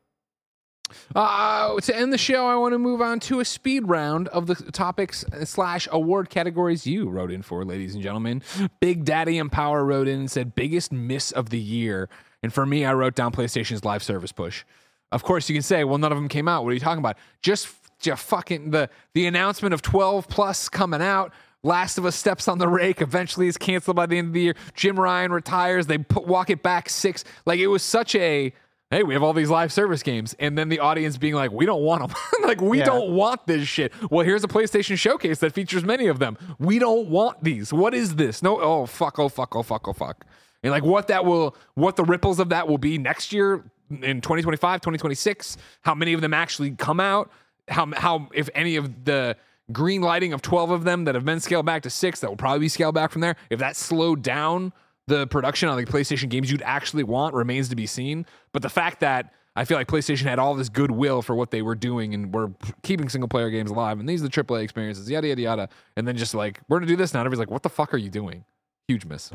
Uh, to end the show, I want to move on to a speed round of the topics slash award categories you wrote in for, ladies and gentlemen. Big Daddy Empower wrote in and said biggest miss of the year, and for me, I wrote down PlayStation's live service push. Of course, you can say, well, none of them came out. What are you talking about? Just, just fucking the the announcement of 12 plus coming out. Last of Us steps on the rake. Eventually, is canceled by the end of the year. Jim Ryan retires. They put, walk it back six. Like it was such a hey, we have all these live service games, and then the audience being like, we don't want them. like we Yeah. don't want this shit. Well, here's a PlayStation showcase that features many of them. We don't want these. What is this? No. Oh fuck. Oh fuck. Oh fuck. Oh fuck. And like what that will, what the ripples of that will be next year in 2025, 2026. How many of them actually come out? How how if any of the green lighting of 12 of them that have been scaled back to six that will probably be scaled back from there. If that slowed down the production on the PlayStation games you'd actually want remains to be seen. But the fact that I feel like PlayStation had all this goodwill for what they were doing and were keeping single player games alive, and these are the AAA experiences, yada yada yada, and then just like we're gonna do this now. And everybody's like, "What the fuck are you doing?" Huge miss.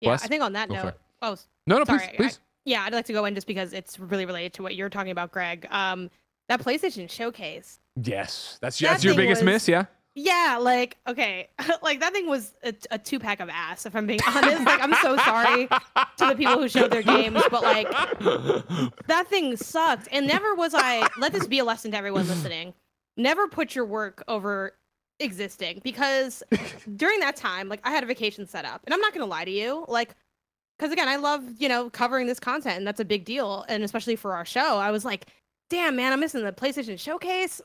Yeah, Bless? I think on that Go note. Oh, No, no, sorry. please, I- please. yeah, I'd like to go in just because it's really related to what you're talking about, Greg. Um, that PlayStation showcase. yes, that's That that's your biggest was- miss, yeah. Yeah, like okay, like that thing was a, a two pack of ass. If I'm being honest, like I'm so sorry to the people who showed their games, but like that thing sucked. And never was I. Let this be a lesson to everyone listening. Never put your work over existing because during that time, like I had a vacation set up, and I'm not gonna lie to you, like. Because again, I love you know covering this content, and that's a big deal, and especially for our show. I was like, "Damn, man, I'm missing the PlayStation Showcase."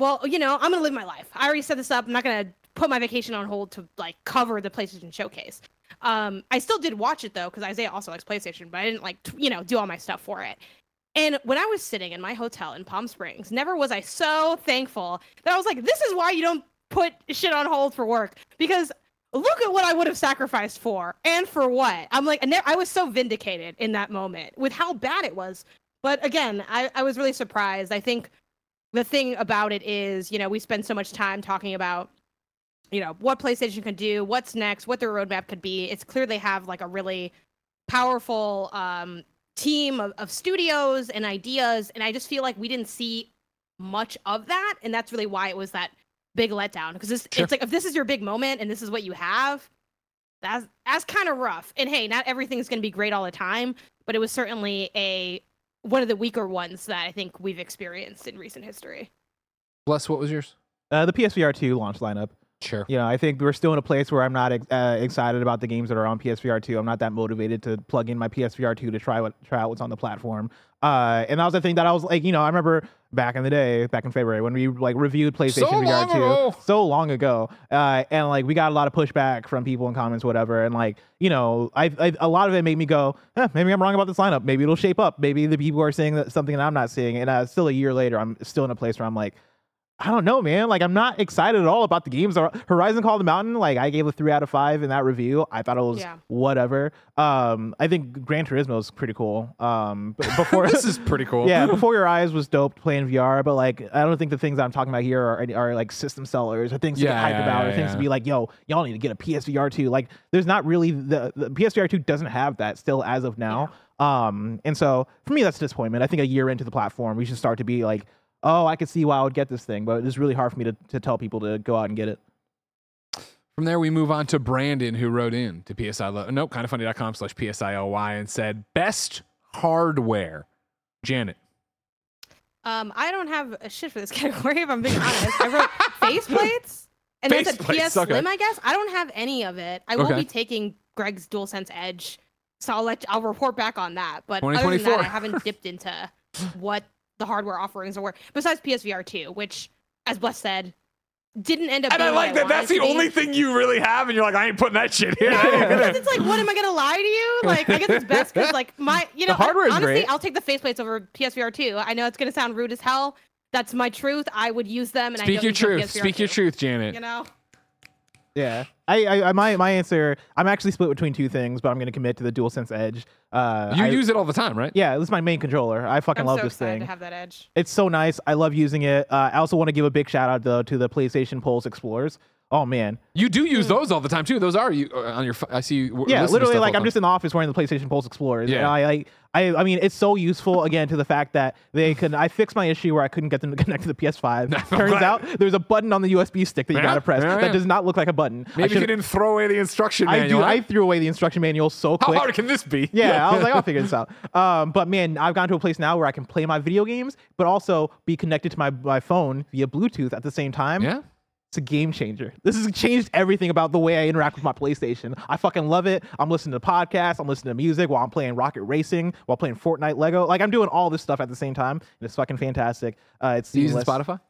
Well, you know, I'm gonna live my life. I already set this up. I'm not gonna put my vacation on hold to like cover the PlayStation Showcase. Um, I still did watch it though because Isaiah also likes PlayStation, but I didn't like t- you know do all my stuff for it. And when I was sitting in my hotel in Palm Springs, never was I so thankful that I was like, this is why you don't put shit on hold for work because look at what I would have sacrificed for and for what. I'm like, ne- I was so vindicated in that moment with how bad it was. But again, I, I was really surprised. I think the thing about it is, you know, we spend so much time talking about, you know, what PlayStation can do, what's next, what their roadmap could be. It's clear they have like a really powerful um, team of, of studios and ideas, and I just feel like we didn't see much of that, and that's really why it was that big letdown. Because it's, Sure. it's like if this is your big moment and this is what you have, that's that's kind of rough. And hey, not everything's going to be great all the time, but it was certainly a one of the weaker ones that I think we've experienced in recent history. Bless, what was yours? Uh, the PSVR 2 launch lineup. Sure. You know, I think we're still in a place where I'm not ex- uh, excited about the games that are on PSVR 2. I'm not that motivated to plug in my PSVR 2 to try what try out what's on the platform. Uh, and that was the thing that I was like, you know, I remember back in the day, back in February when we like reviewed PlayStation So VR two ago. so long ago, uh, and like we got a lot of pushback from people in comments, whatever. And like, you know, I, I a lot of it made me go, eh, maybe I'm wrong about this lineup. Maybe it'll shape up. Maybe the people are seeing that something that I'm not seeing. And uh, still a year later, I'm still in a place where I'm like. I don't know, man. Like, I'm not excited at all about the games. Horizon Call of the Mountain, like, I gave a three out of five in that review. I thought it was Yeah. whatever. Um, I think Gran Turismo is pretty cool. Um, before this is pretty cool. yeah, before your eyes was dope playing VR, but like, I don't think the things I'm talking about here are, are like system sellers or things to Yeah, get hyped yeah, about or things to be like, yo, y'all need to get a PSVR 2. Like, there's not really the, the PSVR 2 doesn't have that still as of now. Um, and so for me, that's a disappointment. I think a year into the platform, we should start to be like, oh, I could see why I would get this thing, but it's really hard for me to, to tell people to go out and get it. From there, we move on to Brandon, who wrote in to PSI, lo- nope, kindafunny.com slash PSILY and said, best hardware. Janet. Um, I don't have a shit for this category if I'm being honest. I wrote faceplates and then said Faceplates, PS okay. Slim. I guess I don't have any of it. I won't be taking Greg's DualSense Edge, so I'll let I'll report back on that. But other than that, I haven't dipped into what the hardware offerings were. Besides PSVR 2, which, as Bless said, didn't end up. And I being what like that. wanted That's the be. only thing you really have, and you're like, I ain't putting that shit here. No, I ain't gonna- because it's like, what am I gonna lie to you? Like, I guess it's best because like my, you know, The hardware is honestly, great. I'll take the faceplates over PSVR 2. I know it's gonna sound rude as hell. That's my truth. I would use them, and I Speak don't your truth. PSVR Speak your truth, Janet. You know, Yeah, I, I, I my, my answer. I'm actually split between two things, but I'm going to commit to the DualSense Edge. Uh, You I- use it all the time, right? yeah, this is my main controller. I fucking I'm love so this excited thing. to have that edge. It's so nice. I love using it. Uh, I also want to give a big shout out though to the PlayStation Pulse Explorers. Oh man, You do use those all the time too. Those are you uh, on your. I see. You yeah, literally, like I'm just in the office wearing the PlayStation Pulse Explorer. Yeah. I like. I, I mean, it's so useful again to the fact that they can. I fixed my issue where I couldn't get them to connect to the PS5. Turns out there's a button on the USB stick that you Yeah, gotta press yeah, that does not look like a button. I Maybe you didn't throw away the instruction I manual. do. huh? I threw away the instruction manual so quick. How hard can this be? Yeah, I was like, I'll figure this out. Um, but man, I've gone to a place now where I can play my video games, but also be connected to my, my phone via Bluetooth at the same time. Yeah. It's a game changer. This has changed everything about the way I interact with my PlayStation. I fucking love it. I'm listening to podcasts, I'm listening to music while I'm playing Rocket Racing, while playing Fortnite Lego. Like I'm doing all this stuff at the same time, and it's fucking fantastic. Uh, it's You using seamless. Spotify?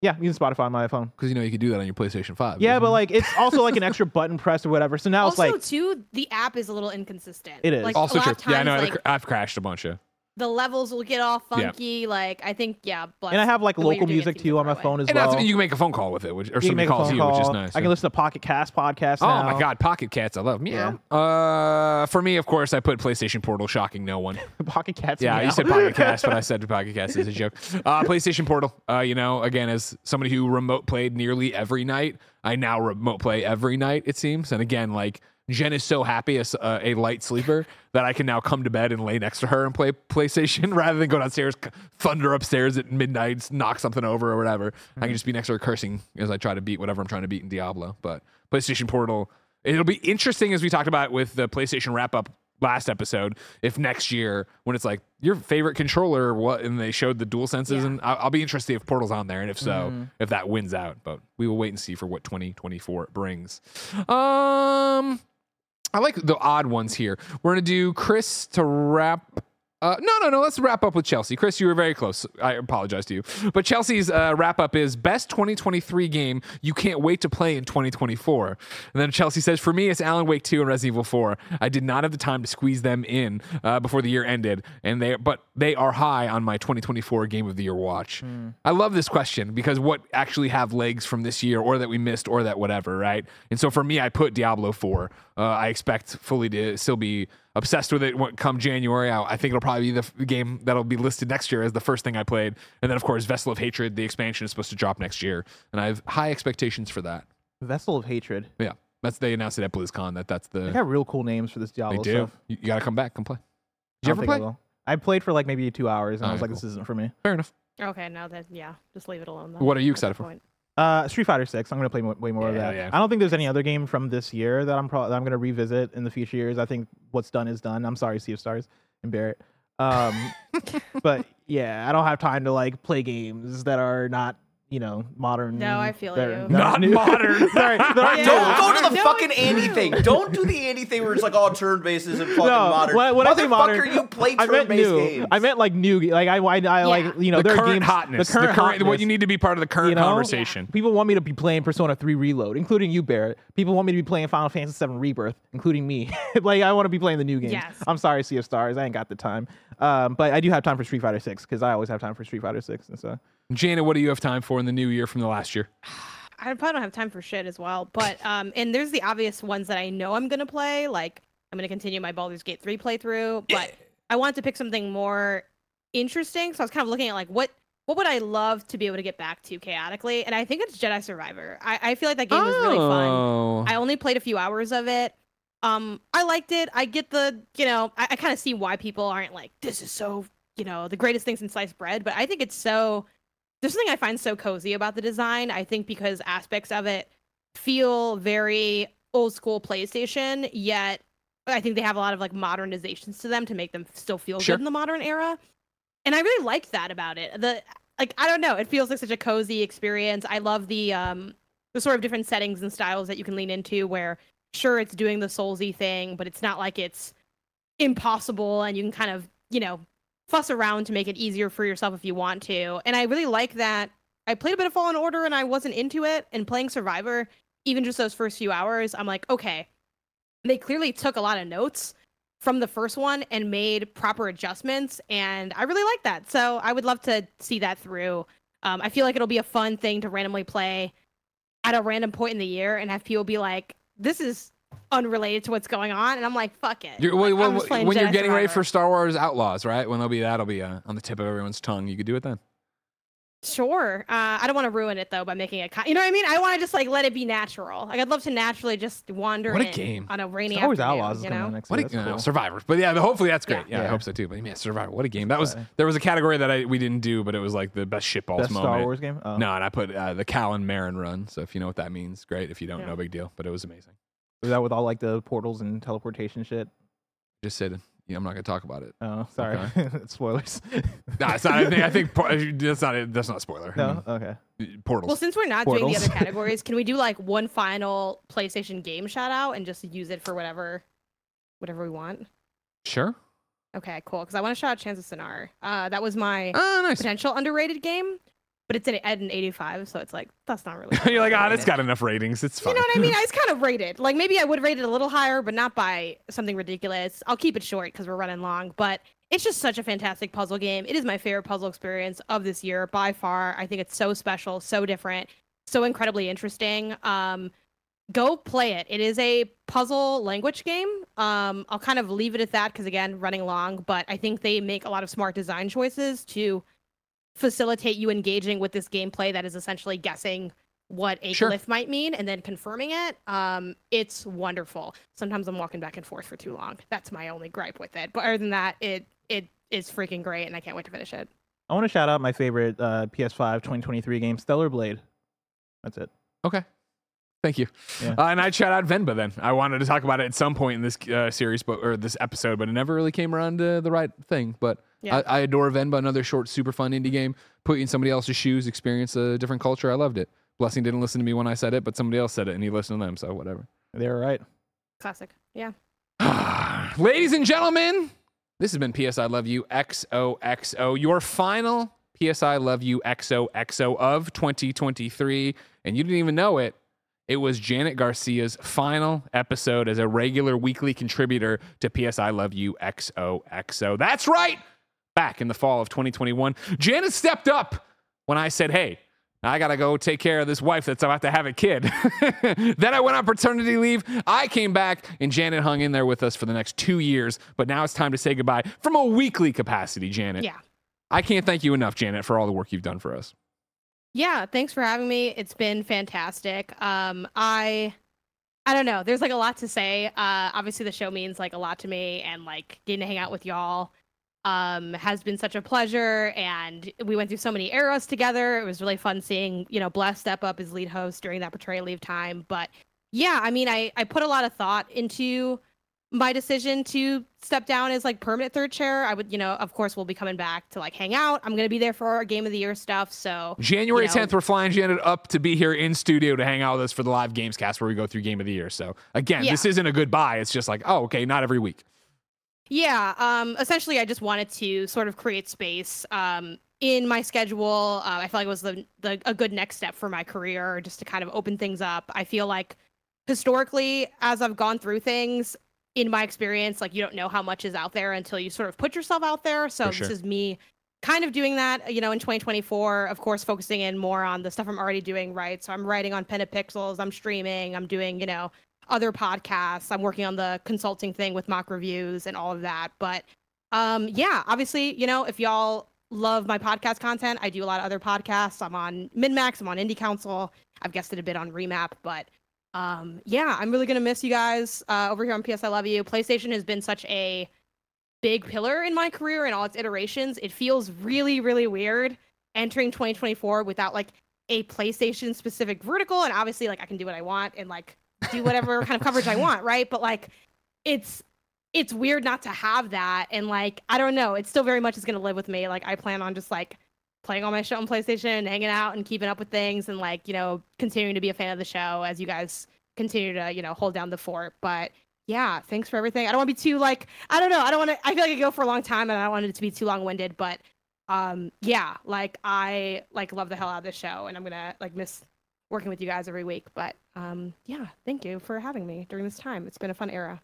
Yeah, I'm using Spotify on my phone. Because you know you could do that on your PlayStation Five. Yeah, but like it's also like an extra button press or whatever. So now also, it's like too, the app is a little inconsistent. It is. Like, also a lot true. of times, yeah, I know. like, I've crashed a bunch of. The levels will get all Yeah. funky. Like I think, yeah. Bless, and I have like the way you're local music seems too on my the phone as And well. that's, you can make a phone call with it, which, or You somebody make calls phone you, which is nice. I can listen to Pocket Cast podcasts. Oh now. my God, Pocket Cats! I love meow. Uh, for me, of course, I put PlayStation Portal, shocking no one. Pocket Cats. Yeah, meow. you said Pocket Cast, but I said Pocket Cast as a joke. Uh, PlayStation Portal. Uh, you know, again, as somebody who remote played nearly every night, I now remote play every night. It seems, and again, like Jen is so happy as uh, a light sleeper that I can now come to bed and lay next to her and play PlayStation rather than go downstairs, thunder upstairs at midnight, knock something over or whatever. I can just be next to her cursing as I try to beat whatever I'm trying to beat in Diablo. But PlayStation Portal, it'll be interesting as we talked about with the PlayStation wrap up last episode. If next year, when it's like your favorite controller, what, and they showed the dual senses, Yeah. and I'll, I'll be interested if Portal's on there, and if so, Mm-hmm. if that wins out. But we will wait and see for what 2024 brings. Um. I like the odd ones here. We're gonna do Chris to wrap. Uh, no, no, no. Let's wrap up with Chelsea. Chris, you were very close. I apologize to you. But Chelsea's uh, wrap up is best 2023 game you can't wait to play in 2024. And then Chelsea says, for me, it's Alan Wake 2 and Resident Evil 4. I did not have the time to squeeze them in uh, before the year ended, and they but they are high on my 2024 Game of the Year watch. I love this question because what actually have legs from this year, or that we missed, or that whatever, right? And so for me, I put Diablo 4. Uh, I expect fully to still be obsessed with it when, come January. I, I think it'll probably be the f- game that'll be listed next year as the first thing I played. And then, of course, Vessel of Hatred, the expansion is supposed to drop next year. And I have high expectations for that. Vessel of Hatred. Yeah. That's they announced it at BlizzCon that that's the. They got real cool names for this Diablo they Diablo do. stuff. You, you got to come back, come play. I Did you ever think I play? I played for like maybe two hours, and I was Alright, like, cool. "This isn't for me." Fair enough. Okay, now that yeah, just leave it alone. Then. What are you excited for? point. Uh, Street Fighter Six. I'm gonna play mo- way more of Yeah, that. yeah. I don't think there's any other game from this year that I'm pro- that I'm gonna revisit in the future years. I think what's done is done. I'm sorry, Sea of Stars and Barrett. Um, but yeah, I don't have time to like play games that are not you know modern. No, I feel that are- you. that are Not new. modern. Sorry, that aren't Yeah. Don't go to the No, fucking it's Andy thing. Don't do the Andy thing where it's like all turn bases and fucking No, modern. when, when I say modern, you play I meant turn-based new. games. I meant like new. Like I, I, I like you know the current games, hotness. The current, what hotness. you need to be part of the current you know? conversation. People want me to be playing Persona 3 Reload, including you, Barrett. People want me to be playing Final Fantasy 7 Rebirth, including me. like I want to be playing the new games. Yes. I'm sorry, Sea of Stars. I ain't got the time. Um, but I do have time for Street Fighter 6 because I always have time for Street Fighter 6. And so Janet, what do you have time for in the new year from the last year? I probably don't have time for shit as well. But um, and there's the obvious ones that I know I'm gonna play. Like I'm gonna continue my Baldur's Gate 3 playthrough, but I wanted to pick something more interesting. So I was kind of looking at like what what would I love to be able to get back to chaotically, and I think it's Jedi Survivor. I, I feel like that game was really fun. Oh. I only played a few hours of it. Um, I liked it. I get the, you know, I, I kind of see why people aren't like, this is so, you know, the greatest thing since sliced bread. But I think it's so. There's something I find so cozy about the design. I think because aspects of it feel very old school PlayStation, yet I think they have a lot of like modernizations to them to make them still feel Sure. good in the modern era. And I really like that about it. The like I don't know, it feels like such a cozy experience. I love the um the sort of different settings and styles that you can lean into where sure it's doing the soulsy thing, but it's not like it's impossible and you can kind of, you know, fuss around to make it easier for yourself if you want to. And I really like that. I played a bit of Fallen Order and I wasn't into it. And playing Survivor, even just those first few hours, I'm like, okay, they clearly took a lot of notes from the first one and made proper adjustments. And I really like that. So I would love to see that through. Um, I feel like it'll be a fun thing to randomly play at a random point in the year and have people be like, this is unrelated to what's going on. And I'm like, fuck it. You're, Like, well, well, just playing when you're Jedi getting ready for Star Wars Outlaws, right? When there'll be that'll be uh, on the tip of everyone's tongue. You could do it then. Sure. Uh, I don't want to ruin it though by making it. Con- you know what I mean? I want to just like let it be natural. Like I'd love to naturally just wander What a in game. on a rainy Star Wars. Outlaws you know? out next What a, year. That's no, cool. Survivor, but yeah, but hopefully that's great. Yeah. Yeah, I hope so too. But man, Survivor, what a game! That was there was a category that I we didn't do, but it was like the best shitballs Best moment. Star Wars game. Oh. No, and I put uh, the Callan Merrin run. So if you know what that means, great. If you don't, Yeah. no big deal. But it was amazing. Is that with all like the portals and teleportation shit? Just said, yeah, I'm not gonna talk about it. Oh, sorry. Spoilers. No, it's not. I think, I think por- that's not. a- That's not a spoiler. I no. Mm-hmm. Okay. mean, portals. Well, since we're not doing the other categories, can we do like one final PlayStation game shout out and just use it for whatever, whatever we want? sure. Okay, cool. Because I want to shout out Chants of Sennaar. Uh, that was my Oh, nice. potential underrated game, but it's an, at an 85, so it's like that's not really. You're like, ah, underrated. it's got enough ratings. It's fine. You know what I mean? It's kind of rated. Like maybe I would rate it a little higher, but not by something ridiculous. I'll keep it short because we're running long. But it's just such a fantastic puzzle game. It is my favorite puzzle experience of this year by far. I think it's so special, so different, so incredibly interesting. Um, go play it. It is a puzzle language game. Um, I'll kind of leave it at that because again, running long. But I think they make a lot of smart design choices to facilitate you engaging with this gameplay that is essentially guessing what a Sure. glyph might mean and then confirming it. Um, it's wonderful. Sometimes I'm walking back and forth for too long. That's my only gripe with it. But other than that, it it is freaking great, and I can't wait to finish it. I want to shout out my favorite uh, PS5 2023 game, Stellar Blade. That's it. Okay. Thank you. Yeah. Uh, and I'd shout out Venba then. I wanted to talk about it at some point in this uh, series, but or this episode, but it never really came around to the right thing. But Yeah. I, I adore Venba, another short, super fun indie game. Put you in somebody else's shoes, experience a different culture. I loved it. Blessing didn't listen to me when I said it, but somebody else said it, and he listened to them. So whatever. They were right. Classic. Yeah. Ladies and gentlemen, this has been PS I Love You XOXO, your final PS I Love You XOXO of 2023. And you didn't even know it. It was Janet Garcia's final episode as a regular weekly contributor to PS I Love You XOXO. That's right. Back in the fall of 2021, Janet stepped up when I said, hey, I gotta go take care of this wife that's about to have a kid. then I went on paternity leave. I came back, and Janet hung in there with us for the next two years. But now it's time to say goodbye from a weekly capacity, Janet. Yeah. I can't thank you enough, Janet, for all the work you've done for us. Yeah, thanks for having me. It's been fantastic. Um, I, I don't know. There's like a lot to say. Uh, obviously the show means like a lot to me, and like getting to hang out with y'all, um, has been such a pleasure. And we went through so many eras together. It was really fun seeing you know Bless step up as lead host during that portrayal leave time. But yeah, I mean, I I put a lot of thought into my decision to step down as like permanent third chair. I would, you know, of course, we'll be coming back to like hang out. I'm gonna be there for our game of the year stuff. So January you know, 10th, we're flying Janet up to be here in studio to hang out with us for the live games cast where we go through game of the year. So again, Yeah. this isn't a goodbye. It's just like, oh, okay, not every week. Yeah, um, essentially, I just wanted to sort of create space um, in my schedule. Uh, I feel like it was the, the a good next step for my career, just to kind of open things up. I feel like historically, as I've gone through things, in my experience, like you don't know how much is out there until you sort of put yourself out there. So sure. this is me kind of doing that, you know, in 2024. Of course, focusing in more on the stuff I'm already doing, right? So I'm writing on Pen and Pixels, I'm streaming, I'm doing, you know, other podcasts. I'm working on the consulting thing with mock reviews and all of that. But um, yeah, obviously, you know, if y'all love my podcast content, I do a lot of other podcasts. I'm on MinMax, I'm on Indie Council. I've guested a bit on Remap, but um, yeah, I'm really gonna miss you guys uh, over here on PS I Love You. PlayStation has been such a big pillar in my career and all its iterations. It feels really, really weird entering 2024 without like a PlayStation specific vertical. And obviously, like I can do what I want and like do whatever kind of coverage I want, right? But like it's it's weird not to have that. And like I don't know, it still very much is gonna live with me. Like I plan on just like playing all my shit on PlayStation, hanging out and keeping up with things and like, you know, continuing to be a fan of the show as you guys continue to, you know, hold down the fort. But yeah, thanks for everything. I don't want to be too like I don't know. I don't want to. I feel like I go for a long time, and I don't want it to be too long winded. But um, yeah, like I like love the hell out of this show, and I'm gonna like miss working with you guys every week. But um, yeah, thank you for having me during this time. It's been a fun era.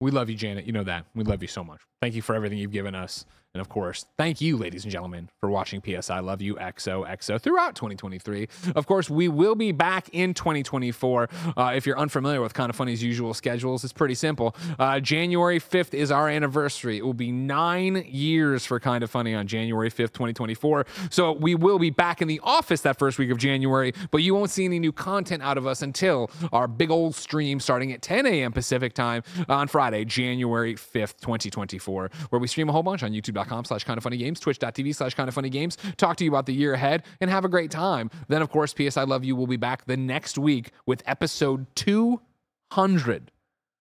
We love you, Janet. You know that. We love you so much. Thank you for everything you've given us And of course, thank you, ladies and gentlemen, for watching PS I Love You XOXO throughout 2023. Of course, we will be back in 2024. Uh, if you're unfamiliar with Kind of Funny's usual schedules, it's pretty simple. Uh, January 5th is our anniversary. It will be nine years for Kind of Funny on January 5th, 2024. So we will be back in the office that first week of January, but you won't see any new content out of us until our big old stream starting at 10 a.m. Pacific time on Friday, January 5th, 2024, where we stream a whole bunch on YouTube.com slash kind of funny games, twitch.tv slash kind of funny games, talk to you about the year ahead and have a great time. Then, of course, PS I Love You will be back the next week with episode 200.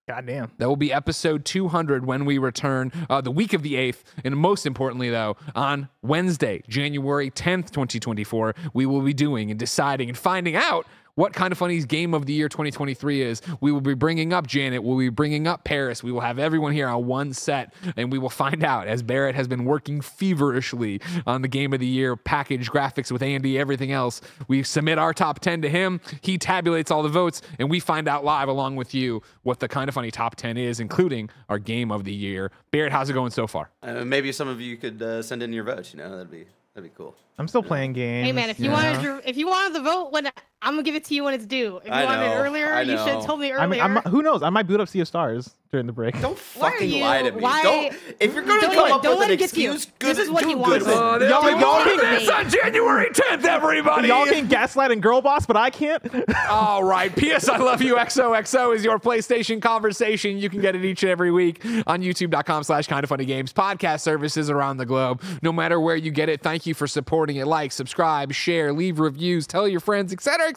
Goddamn. That will be episode 200 when we return uh, the week of the 8th. And most importantly, though, on Wednesday, January 10th, 2024, we will be doing and deciding and finding out what kind of funny's game of the year 2023 is. We will be bringing up Janet. We'll be bringing up Paris. We will have everyone here on one set, and we will find out as Barrett has been working feverishly on the game of the year package graphics with Andy, everything else. We submit our top 10 to him. He tabulates all the votes, and we find out live along with you what the kind of funny top 10 is, including our game of the year. Barrett, how's it going so far? Uh, maybe some of you could uh, send in your votes. You know, that'd be that'd be cool. I'm still playing games. Hey man, if you know? wanted to, if you wanted the vote, when I'm gonna give it to you when it's due. If you I wanted it earlier, I you should have told me I mean, earlier. I'm, who knows? I might boot up Sea of Stars during the break. Don't Why are fucking you- lie to me. why- Don't. If you're gonna Don't come let- up don't with let an it get to you. excuse, good. This is what do he good wants. with it. Y'all- Don't y'all motivate can- me. on January 10th, everybody. Y'all can gaslight and girl boss, but I can't. All right. P.S. I Love You XOXO is your PlayStation conversation. You can get it each and every week on youtube.com slash kind of funny games, podcast services around the globe. No matter where you get it, thank you for supporting it. Like, subscribe, share, leave reviews, tell your friends, etc., etc.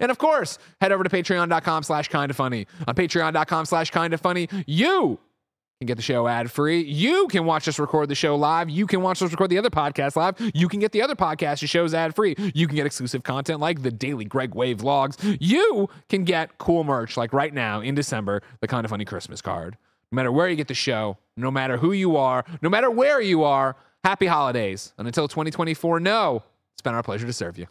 And of course, head over to patreon.com slash kind of funny. On patreon.com slash kind of funny, you can get the show ad free. You can watch us record the show live. You can watch us record the other podcast live. You can get the other podcast shows ad free. You can get exclusive content like the daily Greg Wave vlogs. You can get cool merch like right now in December, the kind of funny Christmas card. No matter where you get the show, no matter who you are, no matter where you are, happy holidays. And until 2024, no, it's been our pleasure to serve you.